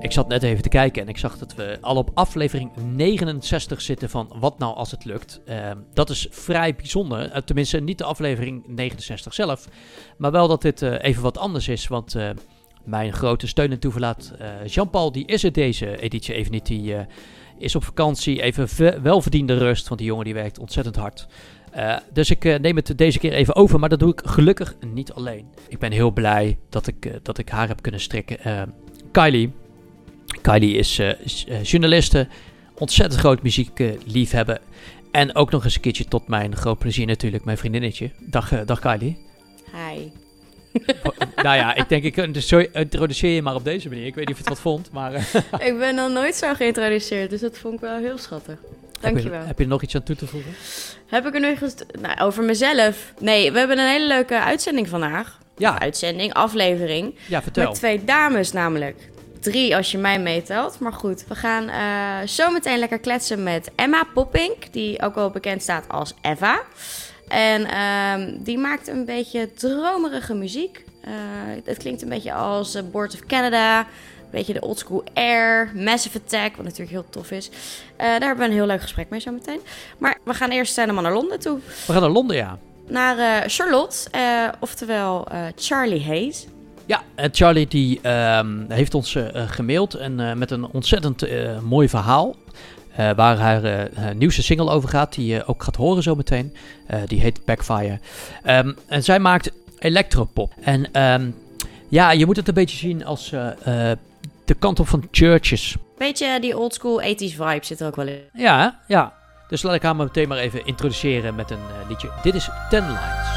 ik zat net even te kijken en ik zag dat we al op aflevering 69 zitten van Wat nou als het lukt. Ehm, dat is vrij bijzonder. Eh, tenminste, niet de aflevering 69 zelf. Maar wel dat dit eh, even wat anders is. Want eh, mijn grote steun en toeverlaat Jean-Paul, die is er deze editie even niet. Die is op vakantie, even ve- welverdiende rust. Want die jongen die werkt ontzettend hard. Dus ik neem het deze keer even over, maar dat doe ik gelukkig niet alleen. Ik ben heel blij dat ik, dat ik haar heb kunnen strikken. Eh, Kylie. Kylie is eh, journaliste, ontzettend groot muziekliefhebber. en ook nog eens een keertje tot mijn groot plezier natuurlijk, mijn vriendinnetje. Dag, eh, dag Kylie. Hi. nou ja, ik denk ik introduceer- je maar op deze manier. Ik weet niet of je het wat vond, maar ik ben nog nooit zo geïntroduceerd, dus dat vond ik wel heel schattig. heb, je, Dankjewel. heb je er nog iets aan toe te voegen? Heb ik er nog eens... Nou, over mezelf. Nee, we hebben een hele leuke uitzending vandaag. Ja, Uitzending, aflevering. ja vertel. Met twee dames namelijk. Drie als je mij meetelt. Maar goed, we gaan eh zo meteen lekker kletsen met Emma Poppink. Die ook wel bekend staat als Eva. En ehm, die maakt een beetje dromerige muziek. Eh, het klinkt een beetje als eh, Boards of Canada. Een beetje de oldschool Air. Massive Attack, wat natuurlijk heel tof is. Daar hebben we een heel leuk gesprek mee zo meteen. Maar we gaan eerst helemaal naar Londen toe. We gaan naar Londen, ja. Naar Charlotte, oftewel Charlie Hayes. Ja, en Charlie die ehm, heeft ons eh, eh, gemaild en eh, met een ontzettend eh, mooi verhaal. eh, waar haar eh, eh, nieuwste single over gaat, die je ook gaat horen zo meteen. Eh, die heet Backfire. Ehm, en zij maakt electropop. En ehm, ja, je moet het een beetje zien als eh, eh, de kant op van Churches. Beetje die oldschool 80s vibe zit er ook wel in. Ja, ja. Dus laat ik haar maar meteen maar even introduceren met een eh, liedje. Dit is Ten Lines.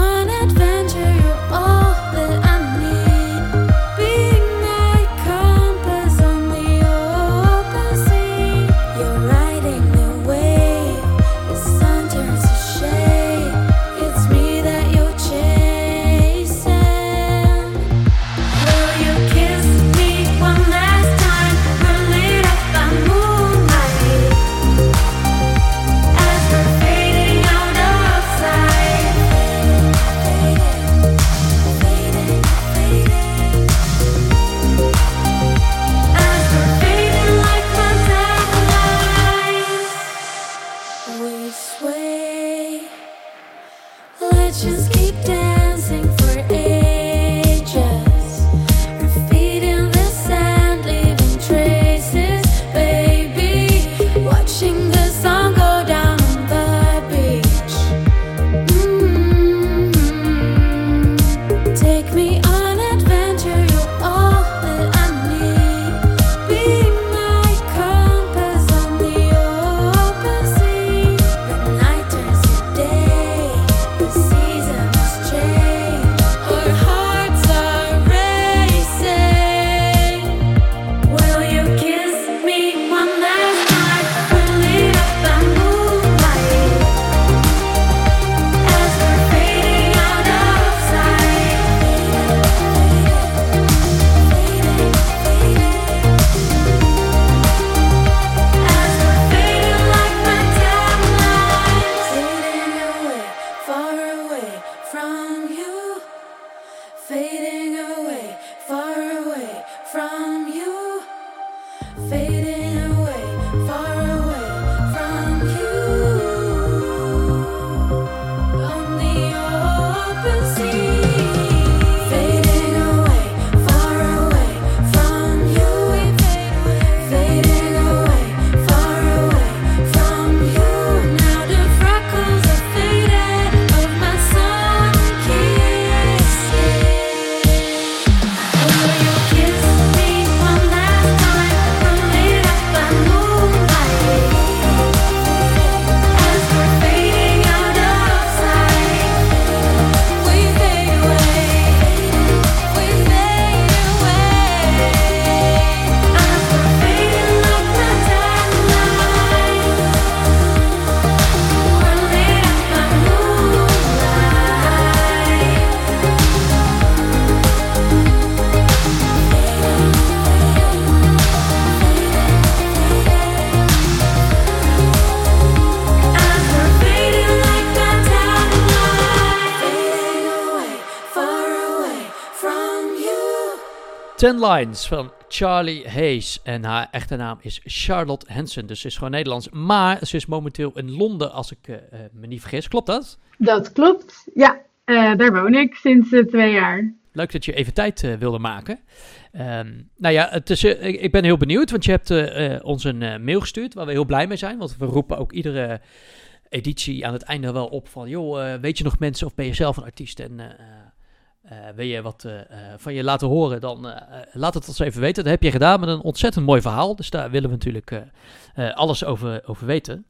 Ten Lines van Charlie Hayes. En haar echte naam is Charlotte Hansen. Dus ze is gewoon Nederlands. Maar ze is momenteel in Londen, als ik eh, eh, me niet vergis. Klopt dat? Dat klopt. Ja, eh, daar woon ik sinds twee jaar. Leuk dat je even tijd wilde maken. Ehm, nou ja, het is, ik, ik ben heel benieuwd, want je hebt ons een mail gestuurd waar we heel blij mee zijn. Want we roepen ook iedere editie aan het einde wel op van... joh, weet je nog mensen of ben je zelf een artiest en eh, wil je wat eh, eh, van je laten horen... dan laat het ons even weten. Dat heb je gedaan met een ontzettend mooi verhaal. Dus daar willen we natuurlijk alles over, over weten.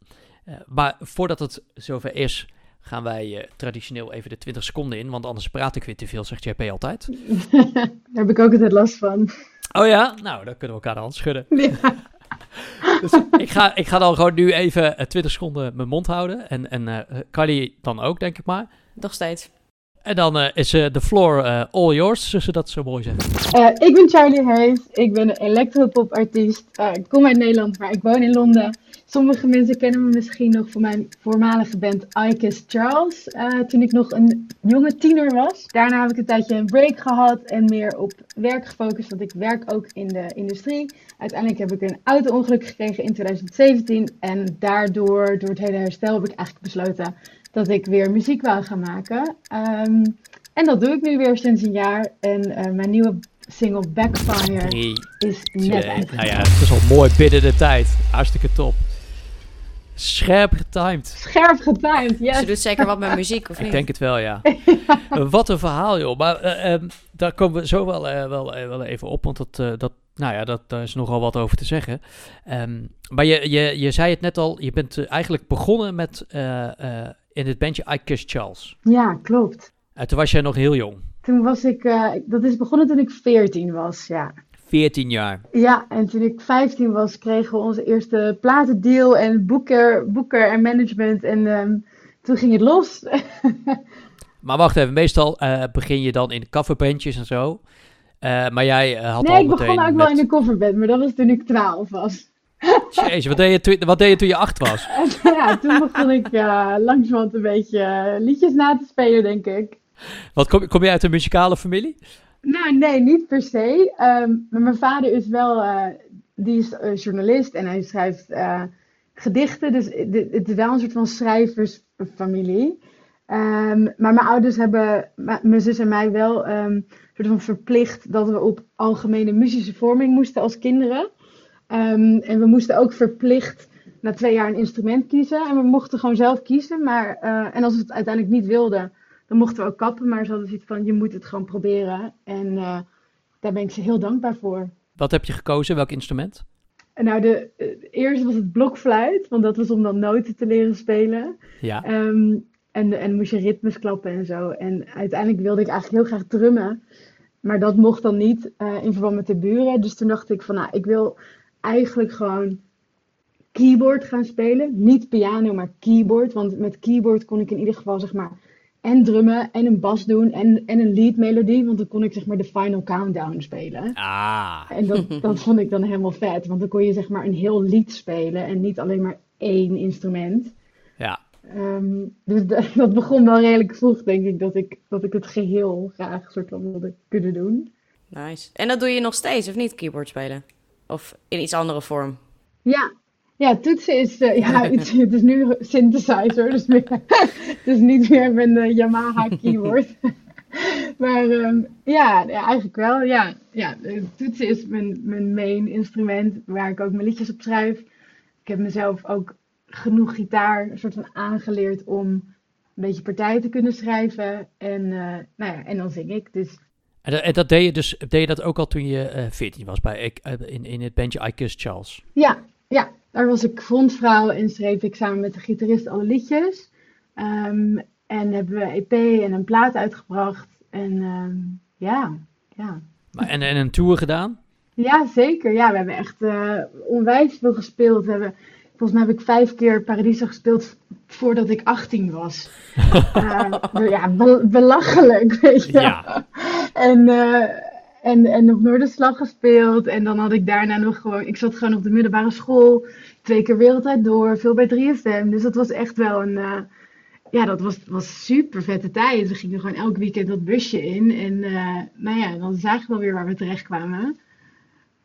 Eh, maar voordat het zover is... gaan wij eh, traditioneel even de 20 seconden in... want anders praat ik weer te veel, zegt JP altijd. Daar heb ik ook altijd last van. Oh ja? Nou, dan kunnen we elkaar de hand schudden. Ja. Dus ik, ga, ik ga dan gewoon nu even eh, 20 seconden mijn mond houden. En, en eh Carly dan ook, denk ik maar. Nog steeds. En dan eh, is eh, de floor eh, all yours, zoals ze dat zo mooi zeggen. Ik ben Charlie Hayes. Ik ben een electropop-artiest. Ik kom uit Nederland, maar ik woon in Londen. Sommige mensen kennen me misschien nog van mijn voormalige band I Kiss Charles. toen ik nog een jonge tiener was. Daarna heb ik een tijdje een break gehad en meer op werk gefocust. Want ik werk ook in de industrie. Uiteindelijk heb ik een auto-ongeluk gekregen in 2017. En daardoor, door het hele herstel, heb ik eigenlijk besloten dat ik weer muziek wou gaan maken. Ehm, en dat doe ik nu weer sinds een jaar. En eh, mijn nieuwe single Backfire 3, is 2, net nou uitgekomen. ja, het is al mooi binnen de tijd. Hartstikke top. Scherp getimed. Scherp getimed, yes. Ze doet zeker wat met muziek, of Ik niet? denk het wel, ja. Eh, Wat een verhaal, joh. Maar eh, ehm, daar komen we zo wel, eh, wel, wel even op, want dat, eh, dat, nou ja, dat, daar is nogal wat over te zeggen. Ehm, maar je, je, je zei het net al, je bent eigenlijk begonnen met eh, eh, in het bandje I Kiss Charles. Ja, klopt. En toen was jij nog heel jong, Toen was ik, eh, dat is begonnen toen ik 14 was, ja. 14 jaar. Ja, en toen ik 15 was, kregen we onze eerste platendeal en boeker, boeker en management. En ehm, toen ging het los. Maar wacht even, meestal eh, begin je dan in coverbandjes en zo. Eh, maar jij had nee, al ik meteen begon ook wel in een coverband, maar dat was toen ik 12 was. Jezus, wat deed, je toen, wat deed je toen je acht was? Ja, toen begon ik eh langzamerhand een beetje eh, liedjes na te spelen, denk ik. Wat, kom, kom je uit een muzikale familie? Nou, nee, niet per se. Ehm, maar mijn vader is wel, eh, die is journalist en hij schrijft gedichten. Dus het het is wel een soort van schrijversfamilie. Ehm, maar mijn ouders hebben mijn zus en mij wel ehm, soort van verplicht dat we op algemene muzische vorming moesten als kinderen. Ehm, en we moesten ook verplicht na twee jaar een instrument kiezen. En we mochten gewoon zelf kiezen. Maar, eh, en als we het uiteindelijk niet wilden, dan mochten we ook kappen. Maar ze hadden zoiets van, je moet het gewoon proberen. En eh, daar ben ik ze heel dankbaar voor. Wat heb je gekozen? Welk instrument? En nou, de, eh, eerst was het blokfluit, want dat was om dan noten te leren spelen. Ja. Ehm, en, en moest je ritmes klappen en zo. En uiteindelijk wilde ik eigenlijk heel graag drummen. Maar dat mocht dan niet eh, in verband met de buren. Dus toen dacht ik van, nou, ik wil eigenlijk gewoon keyboard gaan spelen. Niet piano, maar keyboard. Want met keyboard kon ik in ieder geval, zeg maar, en drummen en een bas doen en, en een lead melodie. Want dan kon ik, zeg maar, de final countdown spelen. Ah. En dat, dat vond ik dan helemaal vet. Want dan kon je, zeg maar, een heel lied spelen en niet alleen maar één instrument. Ja. Ehm, dus dat begon wel redelijk vroeg, denk ik, dat ik, dat ik het geheel graag soort van wilde kunnen doen. Nice. En dat doe je nog steeds, of niet, keyboard spelen? Of in iets andere vorm? Ja, ja toetsen is, eh, ja, het, het is nu synthesizer, dus meer, het is niet meer mijn eh, Yamaha keyboard. maar ehm, ja, ja, eigenlijk wel, ja. ja eh, toetsen is mijn, mijn main instrument, waar ik ook mijn liedjes op schrijf. Ik heb mezelf ook genoeg gitaar een soort van aangeleerd om een beetje partijen te kunnen schrijven. En, nou ja, en dan zing ik, dus En, dat- en dat deed je dus deed je dat ook al toen je eh 14 was bij ik, eh, in, in het bandje I Kiss Charles. Ja, ja, daar was ik frontvrouw en schreef ik samen met de gitarist alle liedjes. Ehm, en hebben we EP en een plaat uitgebracht. En ehm, ja, ja. Maar, en, en een tour gedaan. Ja, zeker. Ja, we hebben echt eh, onwijs veel gespeeld. We hebben, volgens mij heb ik vijf keer Paradiso gespeeld voordat ik 18 was. Eh, ja, be- belachelijk, weet je. Ja. En, eh, en, en op Noorderslag gespeeld. En dan had ik daarna nog gewoon... Ik zat gewoon op de middelbare school. Twee keer wereldwijd door. Veel bij 3FM. Dus dat was echt wel een, eh, ja, dat was, was super vette tijd. We gingen gewoon elk weekend dat busje in. En nou ja, dan zagen we wel weer waar we terecht kwamen.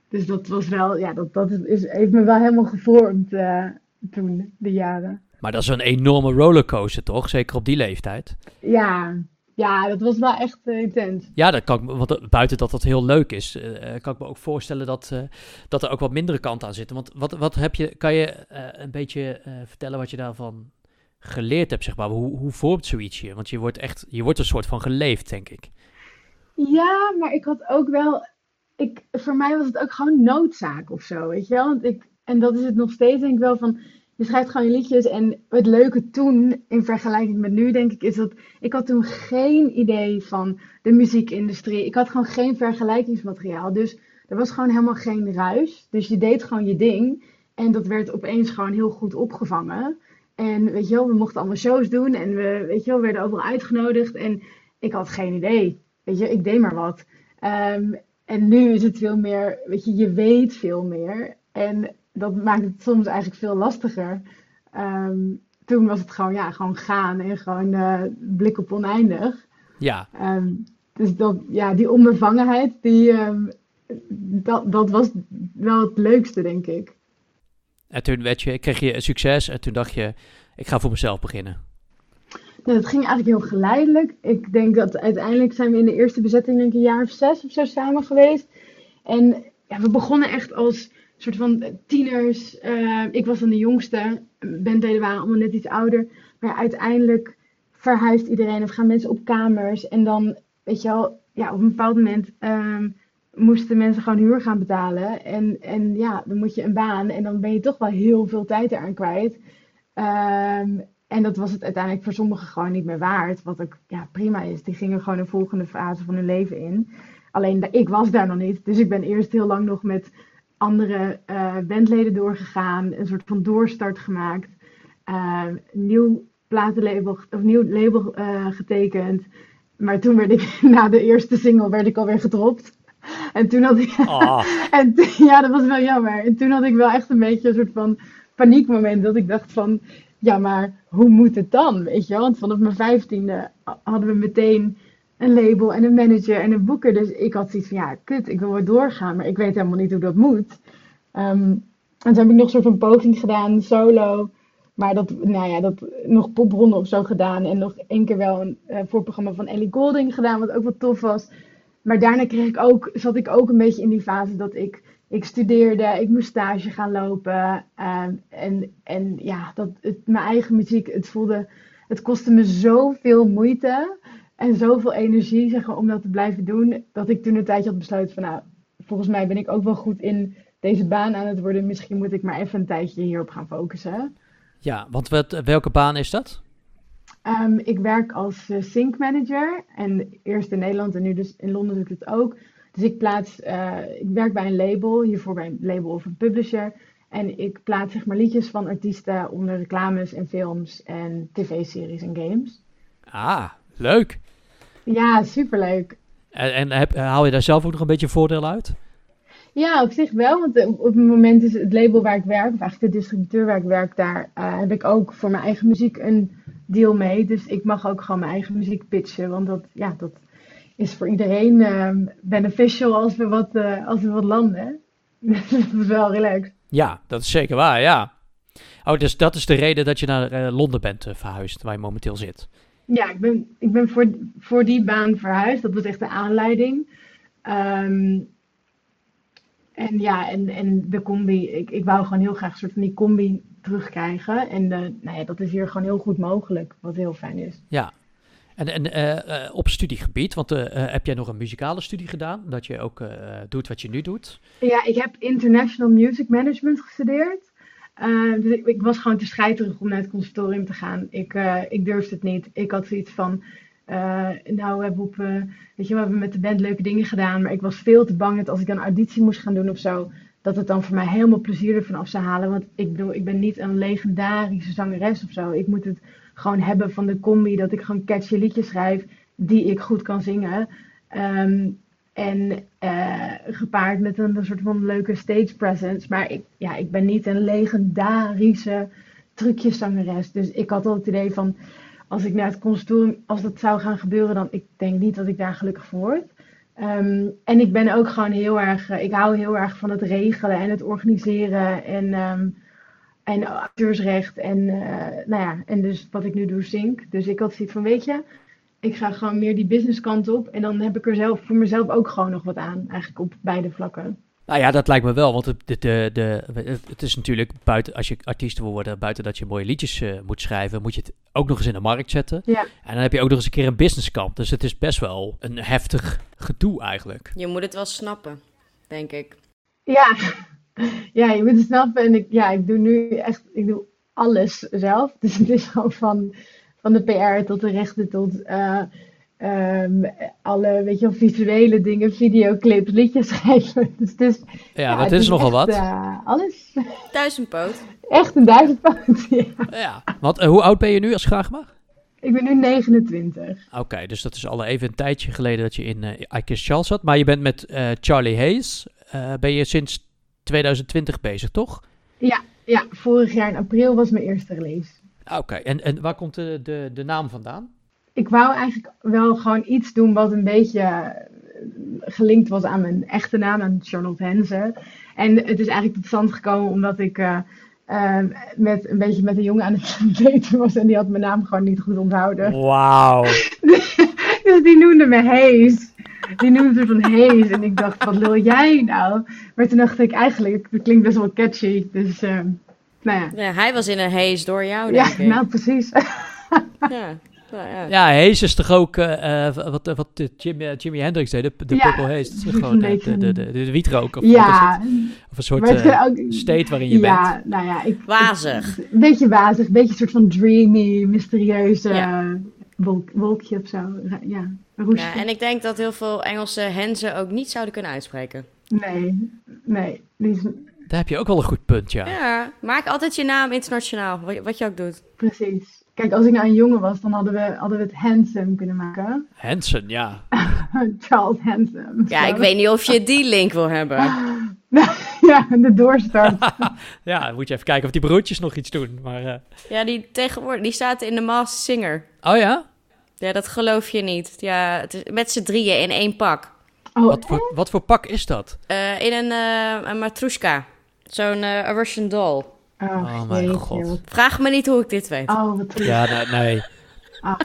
Dus dat was wel, ja, dat, dat is, heeft me wel helemaal gevormd eh, toen, de jaren. Maar dat is een enorme rollercoaster, toch? Zeker op die leeftijd. Ja, ja, dat was wel echt eh, intens. Ja, dat kan ik, want eh, buiten dat dat heel leuk is, kan ik me ook voorstellen dat, dat er ook wat mindere kanten aan zitten. Want wat, wat heb je, kan je een beetje vertellen wat je daarvan geleerd hebt, zeg maar? Hoe, hoe vormt zoiets je? Want je wordt echt, je wordt een soort van geleefd, denk ik. Ja, maar ik had ook wel. Ik, voor mij was het ook gewoon noodzaak of zo, weet je wel? Want ik, en dat is het nog steeds, denk ik wel van. Je schrijft gewoon je liedjes. En het leuke toen, in vergelijking met nu, denk ik, is dat. Ik had toen geen idee van de muziekindustrie. Ik had gewoon geen vergelijkingsmateriaal. Dus er was gewoon helemaal geen ruis. Dus je deed gewoon je ding. En dat werd opeens gewoon heel goed opgevangen. En weet je wel, we mochten allemaal shows doen. En we, weet je wel, werden overal uitgenodigd. En ik had geen idee. Weet je, ik deed maar wat. Ehm, en nu is het veel meer, weet je, je weet veel meer. En dat maakt het soms eigenlijk veel lastiger. Ehm, toen was het gewoon, ja, gewoon gaan en gewoon eh, blik op oneindig. Ja, Ehm, dus dat, ja, die onbevangenheid, die, ehm, dat, dat was wel het leukste, denk ik. en toen werd je, kreeg je succes en toen dacht je, ik ga voor mezelf beginnen. Nou, dat ging eigenlijk heel geleidelijk. Ik denk dat uiteindelijk zijn we in de eerste bezetting denk ik een jaar of zes of zo samen geweest. En ja, we begonnen echt als soort van tieners. Eh, ik was dan de jongste. Bandleden waren allemaal net iets ouder. Maar uiteindelijk verhuist iedereen of gaan mensen op kamers. En dan, weet je wel, ja, op een bepaald moment ehm, moesten mensen gewoon huur gaan betalen. En, en ja, dan moet je een baan. En dan ben je toch wel heel veel tijd eraan kwijt. Ehm, en dat was het uiteindelijk voor sommigen gewoon niet meer waard. Wat ook ja, prima is. Die gingen gewoon een volgende fase van hun leven in. Alleen ik was daar nog niet. Dus ik ben eerst heel lang nog met andere eh, bandleden doorgegaan. Een soort van doorstart gemaakt. Ehm, nieuw platenlabel of nieuw label eh, getekend. Maar toen werd ik na de eerste single werd ik alweer gedropt. En toen had ik. Ah, En ja, dat was wel jammer. En toen had ik wel echt een beetje een soort van paniekmoment. Dat ik dacht van, ja, maar hoe moet het dan? Weet je wel? Want vanaf mijn vijftiende hadden we meteen een label en een manager en een boeker. Dus ik had zoiets van, ja, kut, ik wil weer doorgaan. Maar ik weet helemaal niet hoe dat moet. Ehm, en toen heb ik nog een soort van poging gedaan, solo. Maar dat, nou ja, dat nog popronde of zo gedaan. En nog één keer wel een eh, voorprogramma van Ellie Golding gedaan, wat ook wat tof was. Maar daarna kreeg ik ook, zat ik ook een beetje in die fase dat ik, ik studeerde, ik moest stage gaan lopen. ehm, en, en ja, dat, het, mijn eigen muziek, het voelde, het kostte me zoveel moeite en zoveel energie zeg maar, om dat te blijven doen. Dat ik toen een tijdje had besloten van nou, volgens mij ben ik ook wel goed in deze baan aan het worden. Misschien moet ik maar even een tijdje hierop gaan focussen. ja, want wat, welke baan is dat? Ehm, ik werk als eh, sync manager en eerst in Nederland en nu dus in Londen doe ik het ook. Dus ik plaats, eh, ik werk bij een label, hiervoor bij een label of een publisher. En ik plaats zeg maar liedjes van artiesten onder reclames en films en tv-series en games. Ah, leuk. Ja, superleuk. En, en heb, haal je daar zelf ook nog een beetje voordeel uit? Ja, op zich wel, want eh, op het moment is het label waar ik werk, of eigenlijk de distributeur waar ik werk, daar eh, heb ik ook voor mijn eigen muziek een deal mee. Dus ik mag ook gewoon mijn eigen muziek pitchen, want dat, ja, dat is voor iedereen ehm, beneficial als we wat, eh, als we wat landen. Dus dat is wel relaxed. Ja, dat is zeker waar, ja. Oh, dus dat is de reden dat je naar eh, Londen bent eh, verhuisd, waar je momenteel zit. Ja, ik ben, ik ben voor, voor die baan verhuisd. Dat was echt de aanleiding. Ehm, en ja, en, en de combi. Ik, ik wou gewoon heel graag een soort van die combi terugkrijgen. En eh, nou ja, dat is hier gewoon heel goed mogelijk. Wat heel fijn is. Ja. En, en eh, eh, op studiegebied, want eh, heb jij nog een muzikale studie gedaan? Dat je ook doet wat je nu doet? Ja, ik heb International Music Management gestudeerd. Dus ik, ik was gewoon te scheiterig om naar het conservatorium te gaan. Ik, ik durfde het niet. Ik had zoiets van, eh, nou, we hebben, op, weet je, we hebben met de band leuke dingen gedaan. Maar ik was veel te bang dat als ik een auditie moest gaan doen of zo, dat het dan voor mij helemaal plezier ervan af zou halen. Want ik bedoel, ik ben niet een legendarische zangeres of zo. Ik moet het gewoon hebben van de combi, dat ik gewoon catchy liedjes schrijf die ik goed kan zingen. Ehm, en eh, gepaard met een, soort van leuke stage presence. Maar ik, ja, ik ben niet een legendarische trucjeszangeres. Dus ik had al het idee van... als ik naar het consultorium, als dat zou gaan gebeuren, dan ik denk niet dat ik daar gelukkig voor word. Ehm, en ik ben ook gewoon heel erg, eh, ik hou heel erg van het regelen en het organiseren en, ehm, en auteursrecht en, eh, nou ja, en dus wat ik nu doe, zink. Dus ik had zoiets van, weet je, ik ga gewoon meer die businesskant op en dan heb ik er zelf voor mezelf ook gewoon nog wat aan, eigenlijk op beide vlakken. Nou ja, dat lijkt me wel, want het, de, de, de, het is natuurlijk buiten, als je artiest wil worden, buiten dat je mooie liedjes eh, moet schrijven, moet je het ook nog eens in de markt zetten. Ja. En dan heb je ook nog eens een keer een businesskant. Dus het is best wel een heftig gedoe eigenlijk. Je moet het wel snappen, denk ik. Ja, ja, je moet het snappen. En ik, ja, ik doe nu echt, ik doe alles zelf. Dus het is gewoon van, van de PR tot de rechten tot eh, ehm, alle, weet je wel, visuele dingen, videoclips, liedjes schrijven. Dus het is, Ja, het dat is nogal echt, wat. eh, alles. Duizendpoot. Echt een duizendpoot. Ja. Ja, want eh, hoe oud ben je nu als ik vraag mag? Ik ben nu 29. Oké, dus dat is al even een tijdje geleden dat je in eh I Kiss Charles zat. Maar je bent met eh, Charlie Hayes, eh, ben je sinds 2020 bezig, toch? Ja, vorig jaar in april was mijn eerste release. Oké, en, en waar komt de, de, de naam vandaan? Ik wou eigenlijk wel gewoon iets doen wat een beetje eh, gelinkt was aan mijn echte naam, aan Charlotte Henze. En het is eigenlijk tot stand gekomen omdat ik eh, eh, met, een beetje met een jongen aan het daten was en die had mijn naam gewoon niet goed onthouden. Wauw. Dus die noemde me Hayes. Die noemde me van Hayes. En ik dacht, wat lul jij nou? Maar toen dacht ik eigenlijk, het klinkt best wel catchy. Dus, eh, nou ja. Ja, hij was in een haze door jou, Ja, denk ik. nou precies. Ja. Nou, ja. Ja, Hayes is toch ook eh, eh, wat, wat eh, Jim, Jimi Hendrix deed, de, de Ja, Purple Haze. Dat is gewoon de, de, de, de wietrook of, Ja, het? of een soort het eh, ook... state waarin je bent. Ja, nou ja, ik... Wazig. Een beetje wazig, een beetje een soort van dreamy, mysterieuze Ja. Wolk, wolkje of zo. Ja, roesje. Ja, en ik denk dat heel veel Engelse henzen ook niet zouden kunnen uitspreken. Nee, nee. Die is, Daar heb je ook wel een goed punt, ja. Ja, maak altijd je naam internationaal, wat je ook doet. precies. Kijk, als ik nou een jongen was, dan hadden we, hadden we het handsome kunnen maken. Hansen, ja. Charles Handsome. Ja, Zo. ik weet niet of je die link wil hebben. ja, de doorstart. Ja, dan moet je even kijken of die broertjes nog iets doen. Maar, eh, Ja, die tegenwoordig, die staat in de Masked Singer. Oh ja? Ja, dat geloof je niet. Ja, het is met z'n drieën in één pak. Oh, Wat voor, wat voor pak is dat? Eh, in een, eh een matroeska. Zo'n Russian doll. Oh, Oh, mijn jeetje, god. Vraag me niet hoe ik dit weet. Oh, wat triest. Ja, nee. nee. Ah.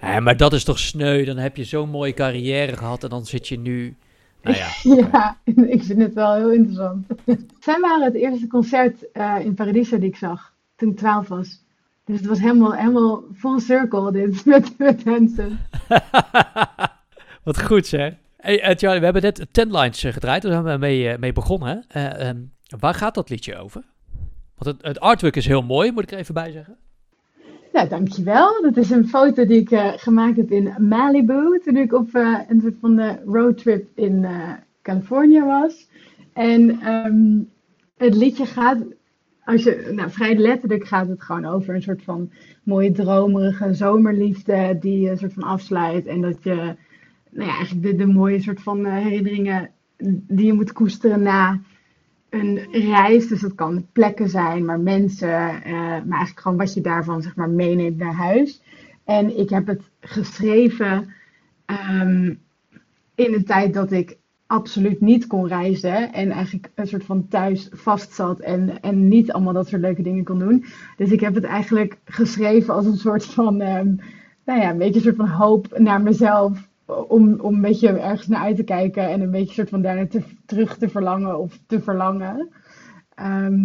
Ja, maar dat is toch sneu. Dan heb je zo'n mooie carrière gehad en dan zit je nu... Nou ja, Ja, ik vind het wel heel interessant. Zij waren het eerste concert eh, in Paradiso die ik zag toen ik 12 was. Dus het was helemaal, helemaal full circle dit met, met Hansen. Wat goed, zeg. Hey, eh, Charlie, we hebben net Ten Lines eh, gedraaid. Daar zijn we mee, mee begonnen. Eh, ehm, waar gaat dat liedje over? Want het, het artwork is heel mooi, moet ik er even bij zeggen. Ja, dankjewel. Dat is een foto die ik eh, gemaakt heb in Malibu. Toen ik op eh, een soort van de roadtrip in eh, Californië was. En ehm, het liedje gaat, als je, nou, vrij letterlijk gaat het gewoon over een soort van mooie dromerige zomerliefde die je soort van afsluit. En dat je, nou ja, eigenlijk de, de mooie soort van eh, herinneringen die je moet koesteren na een reis. Dus dat kan plekken zijn, maar mensen, eh, maar eigenlijk gewoon wat je daarvan zeg maar meeneemt naar huis. En ik heb het geschreven ehm, in een tijd dat ik absoluut niet kon reizen en eigenlijk een soort van thuis vast zat en, en niet allemaal dat soort leuke dingen kon doen. Dus ik heb het eigenlijk geschreven als een soort van, ehm, nou ja, een beetje een soort van hoop naar mezelf om, om een beetje ergens naar uit te kijken en een beetje soort van daarna te, terug te verlangen of te verlangen. Ehm,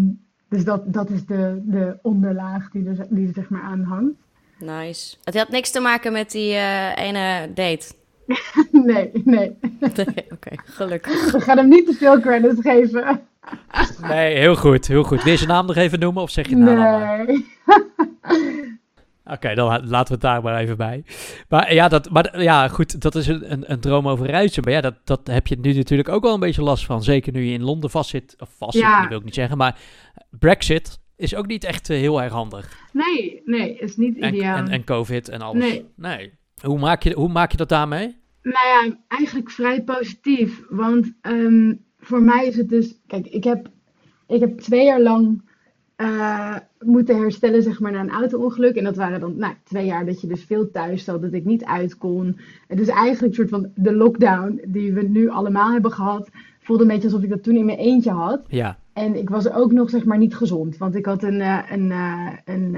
dus dat, dat is de, de onderlaag die er, die er zeg maar aan hangt. Nice. Het had niks te maken met die eh, ene date. Nee, nee. Nee, Oké, gelukkig. We gaan hem niet te veel credits geven. Nee, heel goed, heel goed. Wil je zijn naam nog even noemen of zeg je nou allemaal? Nee. Oké, dan la- laten we het daar maar even bij. Maar ja, dat, maar, ja goed, dat is een, een, een droom over reizen. Maar ja, dat, dat heb je nu natuurlijk ook wel een beetje last van. Zeker nu je in Londen vastzit. Of vastzit, Ja. dat wil ik niet zeggen. Maar Brexit is ook niet echt eh, heel erg handig. Nee, nee, is niet ideaal. en, en COVID en alles. Nee. Hoe, maak je, hoe maak je dat daarmee? Nou ja, eigenlijk vrij positief. Want ehm, voor mij is het dus. Kijk, ik heb, ik heb twee jaar lang eh, moeten herstellen, zeg maar, na een auto-ongeluk. En dat waren dan nou, twee jaar dat je dus veel thuis zat, dat ik niet uit kon. Het is eigenlijk een soort van de lockdown die we nu allemaal hebben gehad. Voelde een beetje alsof ik dat toen in mijn eentje had. Ja, En ik was ook nog, zeg maar, niet gezond. Want ik had een, eh, een, eh, een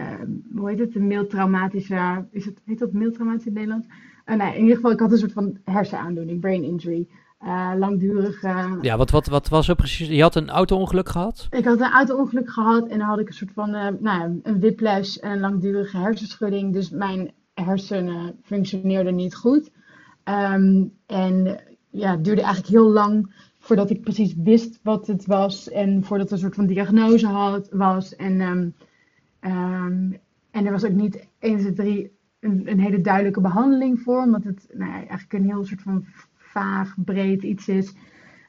hoe heet het, een miltraumatische, is het, heet dat miltraumatisch in het Nederlands? Eh, nee, in ieder geval, ik had een soort van hersenaandoening, brain injury. Eh, langdurig. eh, ja wat, wat, wat was er precies? Je had een auto-ongeluk gehad? ik had een auto-ongeluk gehad en dan had ik een soort van, eh, nou ja, een whiplash en een langdurige hersenschudding. Dus mijn hersenen functioneerden niet goed. Ehm, en ja, het duurde eigenlijk heel lang voordat ik precies wist wat het was en voordat er een soort van diagnose had, was. En, ehm, ehm, en er was ook niet 1, 2, 3 een, een hele duidelijke behandeling voor, omdat het nou ja, eigenlijk een heel soort van vaag, breed iets is.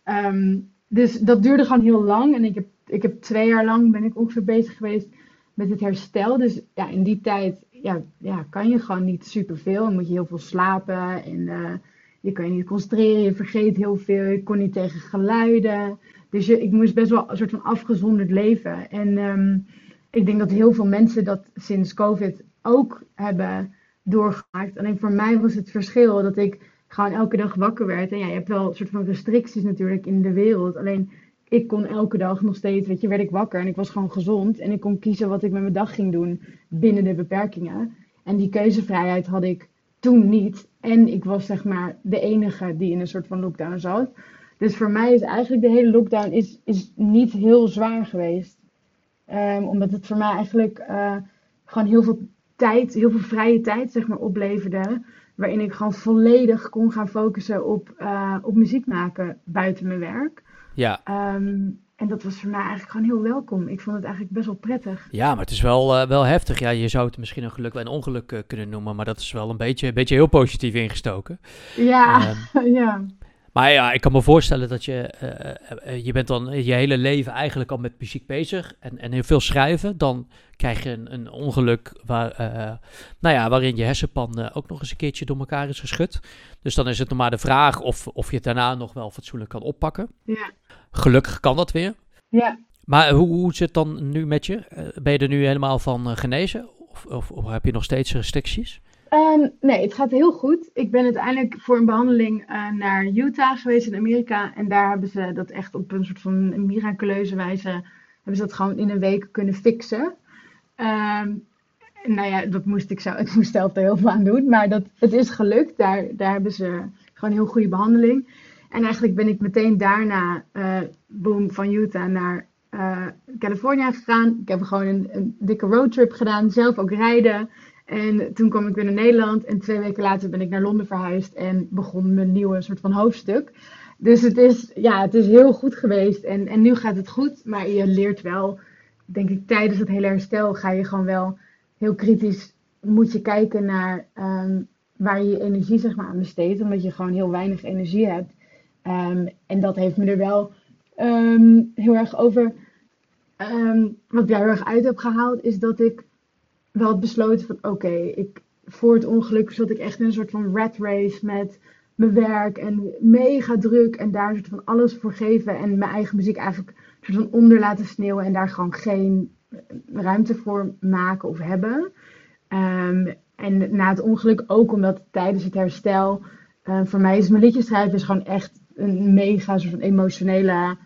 Ehm, dus dat duurde gewoon heel lang. En ik heb, ik heb twee jaar lang ben ik ongeveer bezig geweest met het herstel. Dus ja, in die tijd ja, ja, kan je gewoon niet superveel. Dan moet je heel veel slapen. En eh, je kan je niet concentreren. Je vergeet heel veel. Je kon niet tegen geluiden. Dus je, ik moest best wel een soort van afgezonderd leven. En ehm, ik denk dat heel veel mensen dat sinds COVID ook hebben doorgemaakt. Alleen voor mij was het verschil dat ik gewoon elke dag wakker werd. En ja, je hebt wel een soort van restricties natuurlijk in de wereld. Alleen ik kon elke dag nog steeds, weet je, werd ik wakker en ik was gewoon gezond. En ik kon kiezen wat ik met mijn dag ging doen binnen de beperkingen. En die keuzevrijheid had ik toen niet. En ik was zeg maar de enige die in een soort van lockdown zat. Dus voor mij is eigenlijk de hele lockdown is, is niet heel zwaar geweest. Ehm, omdat het voor mij eigenlijk eh, gewoon heel veel tijd, heel veel vrije tijd zeg maar opleverde. Waarin ik gewoon volledig kon gaan focussen op, eh, op muziek maken buiten mijn werk. Ja. Ehm, en dat was voor mij eigenlijk gewoon heel welkom. Ik vond het eigenlijk best wel prettig. Ja, maar het is wel, eh, wel heftig. Ja, je zou het misschien een geluk en ongeluk eh, kunnen noemen, maar dat is wel een beetje, een beetje heel positief ingestoken. Ja, Ehm, ja. Maar ja, ik kan me voorstellen dat je, eh, eh, eh, je bent dan je hele leven eigenlijk al met muziek bezig en, en heel veel schrijven. Dan krijg je een, een ongeluk waar, nou ja, waarin je hersenpan ook nog eens een keertje door elkaar is geschud. Dus dan is het nog maar de vraag of, of je het daarna nog wel fatsoenlijk kan oppakken. Ja. Gelukkig kan dat weer. ja. Maar hoe, hoe zit het dan nu met je? Ben je er nu helemaal van genezen? Of, of, of heb je nog steeds restricties? Ehm, nee, het gaat heel goed. Ik ben uiteindelijk voor een behandeling eh, naar Utah geweest in Amerika. En daar hebben ze dat echt op een soort van miraculeuze wijze, hebben ze dat gewoon in een week kunnen fixen. En nou ja, dat moest ik zo, ik moest zelf er heel veel aan doen. Maar dat, het is gelukt. Daar, daar hebben ze gewoon een heel goede behandeling. En eigenlijk ben ik meteen daarna, eh boom, van Utah naar eh Californië gegaan. Ik heb gewoon een dikke roadtrip gedaan, zelf ook rijden. En toen kwam ik weer naar Nederland en twee weken later ben ik naar Londen verhuisd en begon mijn nieuwe soort van hoofdstuk. Dus het is, ja, het is heel goed geweest en, en nu gaat het goed, maar je leert wel, denk ik, tijdens het hele herstel ga je gewoon wel heel kritisch, moet je kijken naar ehm, waar je je energie zeg maar aan besteedt, omdat je gewoon heel weinig energie hebt. Ehm, en dat heeft me er wel ehm, heel erg over, wat ik daar heel erg uit heb gehaald, is dat ik wel had besloten van oké, ik voor het ongeluk zat ik echt in een soort van rat race met mijn werk en mega druk en daar soort van alles voor geven en mijn eigen muziek eigenlijk soort van onder laten sneeuwen en daar gewoon geen ruimte voor maken of hebben. Ehm, en na het ongeluk ook omdat tijdens het herstel, eh, voor mij is mijn liedjes schrijven is gewoon echt een mega soort van emotionele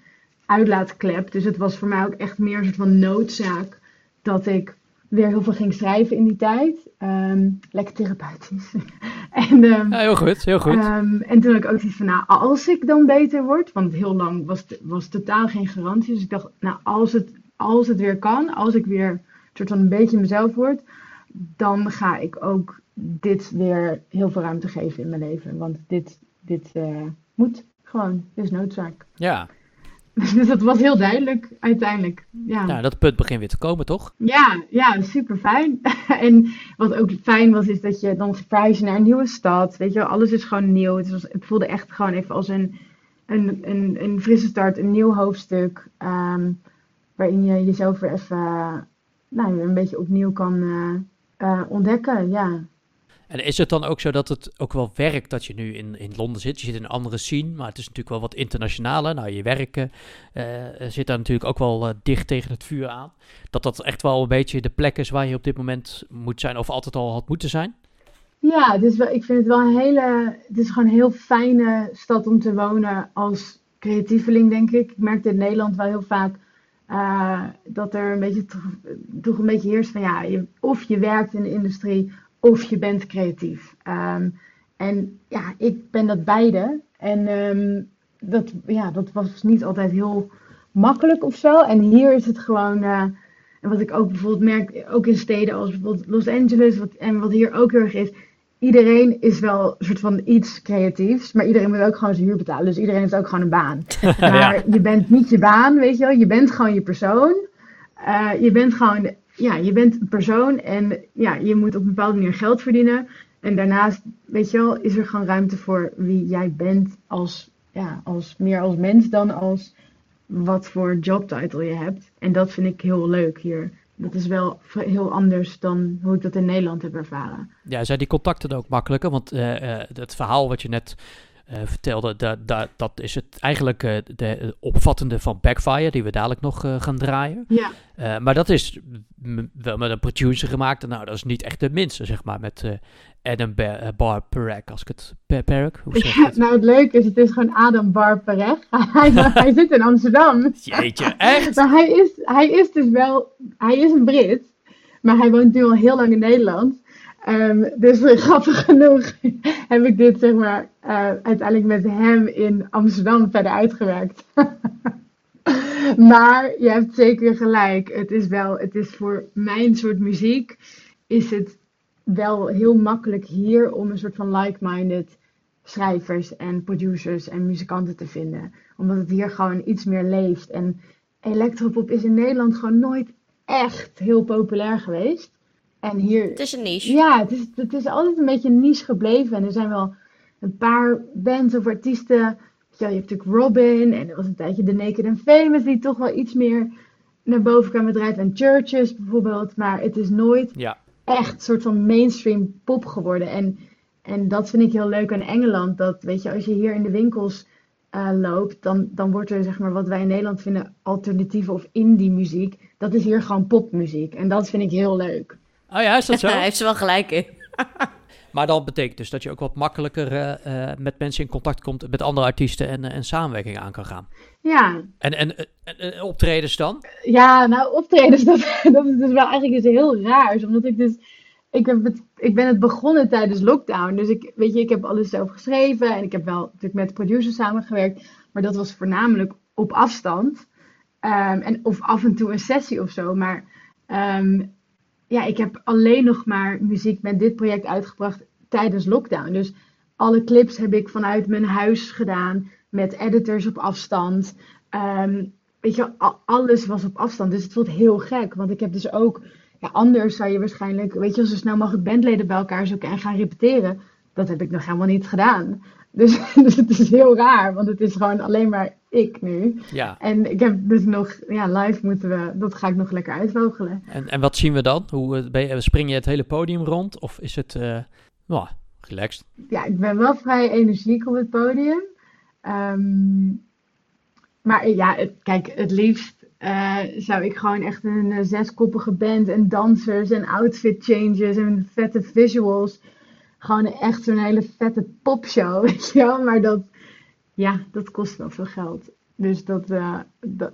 uitlaatklep. Dus het was voor mij ook echt meer een soort van noodzaak dat ik weer heel veel ging schrijven in die tijd. Ehm, lekker therapeutisch. en, ehm, Ja, heel goed, heel goed. ehm, en toen had ik ook zoiets van, nou, als ik dan beter word, want heel lang was, het- was totaal geen garantie. Dus ik dacht, nou, als het, als het weer kan, als ik weer een soort van een beetje mezelf word, dan ga ik ook dit weer heel veel ruimte geven in mijn leven. Want dit, dit eh, moet gewoon, dit is noodzaak. ja. Dus dat was heel duidelijk uiteindelijk. Ja. Nou, dat punt begint weer te komen, toch? Ja, ja, super fijn. en wat ook fijn was, is dat je dan verhuisde naar een nieuwe stad. Weet je wel, alles is gewoon nieuw. Het, was, het voelde echt gewoon even als een, een, een, een frisse start, een nieuw hoofdstuk. ehm, waarin je jezelf weer even, nou, een beetje opnieuw kan eh, eh, ontdekken. Ja. En is het dan ook zo dat het ook wel werkt dat je nu in, in Londen zit? Je zit in een andere scene, maar het is natuurlijk wel wat internationaler. Nou, je werken eh, zit daar natuurlijk ook wel eh, dicht tegen het vuur aan. Dat dat echt wel een beetje de plek is waar je op dit moment moet zijn, of altijd al had moeten zijn. Ja, wel, ik vind het wel een hele, het is gewoon een heel fijne stad om te wonen als creatieveling, denk ik. Ik merkte in Nederland wel heel vaak eh, dat er een beetje, toch, toch een beetje heerst van ja, je, of je werkt in de industrie of je bent creatief. Ehm, en ja, ik ben dat beide. En ehm, dat, ja, dat was niet altijd heel makkelijk of zo. En hier is het gewoon, eh, en wat ik ook bijvoorbeeld merk, ook in steden als bijvoorbeeld Los Angeles, wat, en wat hier ook heel erg is, iedereen is wel een soort van iets creatiefs, maar iedereen moet ook gewoon zijn huur betalen. Dus iedereen heeft ook gewoon een baan. Maar je bent niet je baan, weet je wel. Je bent gewoon je persoon. Eh, je bent gewoon, ja, je bent een persoon en ja, je moet op een bepaalde manier geld verdienen. En daarnaast, weet je wel, is er gewoon ruimte voor wie jij bent als, ja, als meer als mens dan als wat voor jobtitle je hebt. En dat vind ik heel leuk hier. Dat is wel heel anders dan hoe ik dat in Nederland heb ervaren. Ja, zijn die contacten ook makkelijker? Want eh, eh, het verhaal wat je net eh, vertelde, da, da- dat is het eigenlijk eh, de opvattende van Backfire, die we dadelijk nog eh, gaan draaien. Ja, maar dat is wel met een producer gemaakt. Nou, dat is niet echt de minste, zeg maar, met Adam Ba- Bar Perek, als ik het... Per Perek? Hoe zeg Ja, het? nou het leuke is, het is gewoon Adam Barpereg. Hij, hij zit in Amsterdam. Jeetje, echt? Maar hij is, hij is dus wel, hij is een Brit, maar hij woont nu al heel lang in Nederland. Dus grappig genoeg heb ik dit zeg maar eh, uiteindelijk met hem in Amsterdam verder uitgewerkt. maar je hebt zeker gelijk. Het is wel, het is voor mijn soort muziek is het wel heel makkelijk hier om een soort van like-minded schrijvers en producers en muzikanten te vinden. Omdat het hier gewoon iets meer leeft. En electropop is in Nederland gewoon nooit echt heel populair geweest. En hier, Het is een niche. ja, het is, het is altijd een beetje een niche gebleven. En er zijn wel een paar bands of artiesten. Je hebt natuurlijk Robin en er was een tijdje The Naked and Famous die toch wel iets meer naar boven kwamen drijven. En Churches bijvoorbeeld. Maar het is nooit Ja, echt een soort van mainstream pop geworden. En, en dat vind ik heel leuk aan Engeland. Dat, weet je, als je hier in de winkels eh, loopt, dan, dan wordt er, zeg maar, wat wij in Nederland vinden alternatieve of indie muziek. Dat is hier gewoon popmuziek. En dat vind ik heel leuk. Oh ja, is dat zo? Hij heeft ze wel gelijk in. Maar dat betekent dus dat je ook wat makkelijker eh, eh, met mensen in contact komt, met andere artiesten en, eh, en samenwerking aan kan gaan. Ja, En, en, en, en optredens dan? ja nou optredens, dat, dat is dus wel eigenlijk iets heel raars. Omdat ik dus, ik, heb het, ik ben het begonnen tijdens lockdown. Dus ik, weet je, ik heb alles zelf geschreven. En ik heb wel natuurlijk met producers samengewerkt. Maar dat was voornamelijk op afstand. Ehm, en, of af en toe een sessie of zo. Maar ehm, ja, ik heb alleen nog maar muziek met dit project uitgebracht tijdens lockdown. Dus alle clips heb ik vanuit mijn huis gedaan. Met editors op afstand. Ehm, weet je, alles was op afstand. Dus het voelt heel gek. Want ik heb dus ook. Ja, anders zou je waarschijnlijk. Weet je, zo snel mogelijk bandleden bij elkaar zoeken en gaan repeteren. Dat heb ik nog helemaal niet gedaan. Dus, dus het is heel raar. Want het is gewoon alleen maar ik nu. Ja. En ik heb dus nog. Ja, live moeten we. Dat ga ik nog lekker uitvogelen. En, en wat zien we dan? Hoe, eh, ben je, spring je het hele podium rond? Of is het nou, relaxed? ja, ik ben wel vrij energiek op het podium. Ehm, maar ja, het, kijk, het liefst eh, zou ik gewoon echt een zeskoppige band en dansers en outfit changes en vette visuals. Gewoon echt zo'n hele vette popshow, weet je wel. Maar dat, ja, dat kost wel veel geld. Dus dat, eh, dat,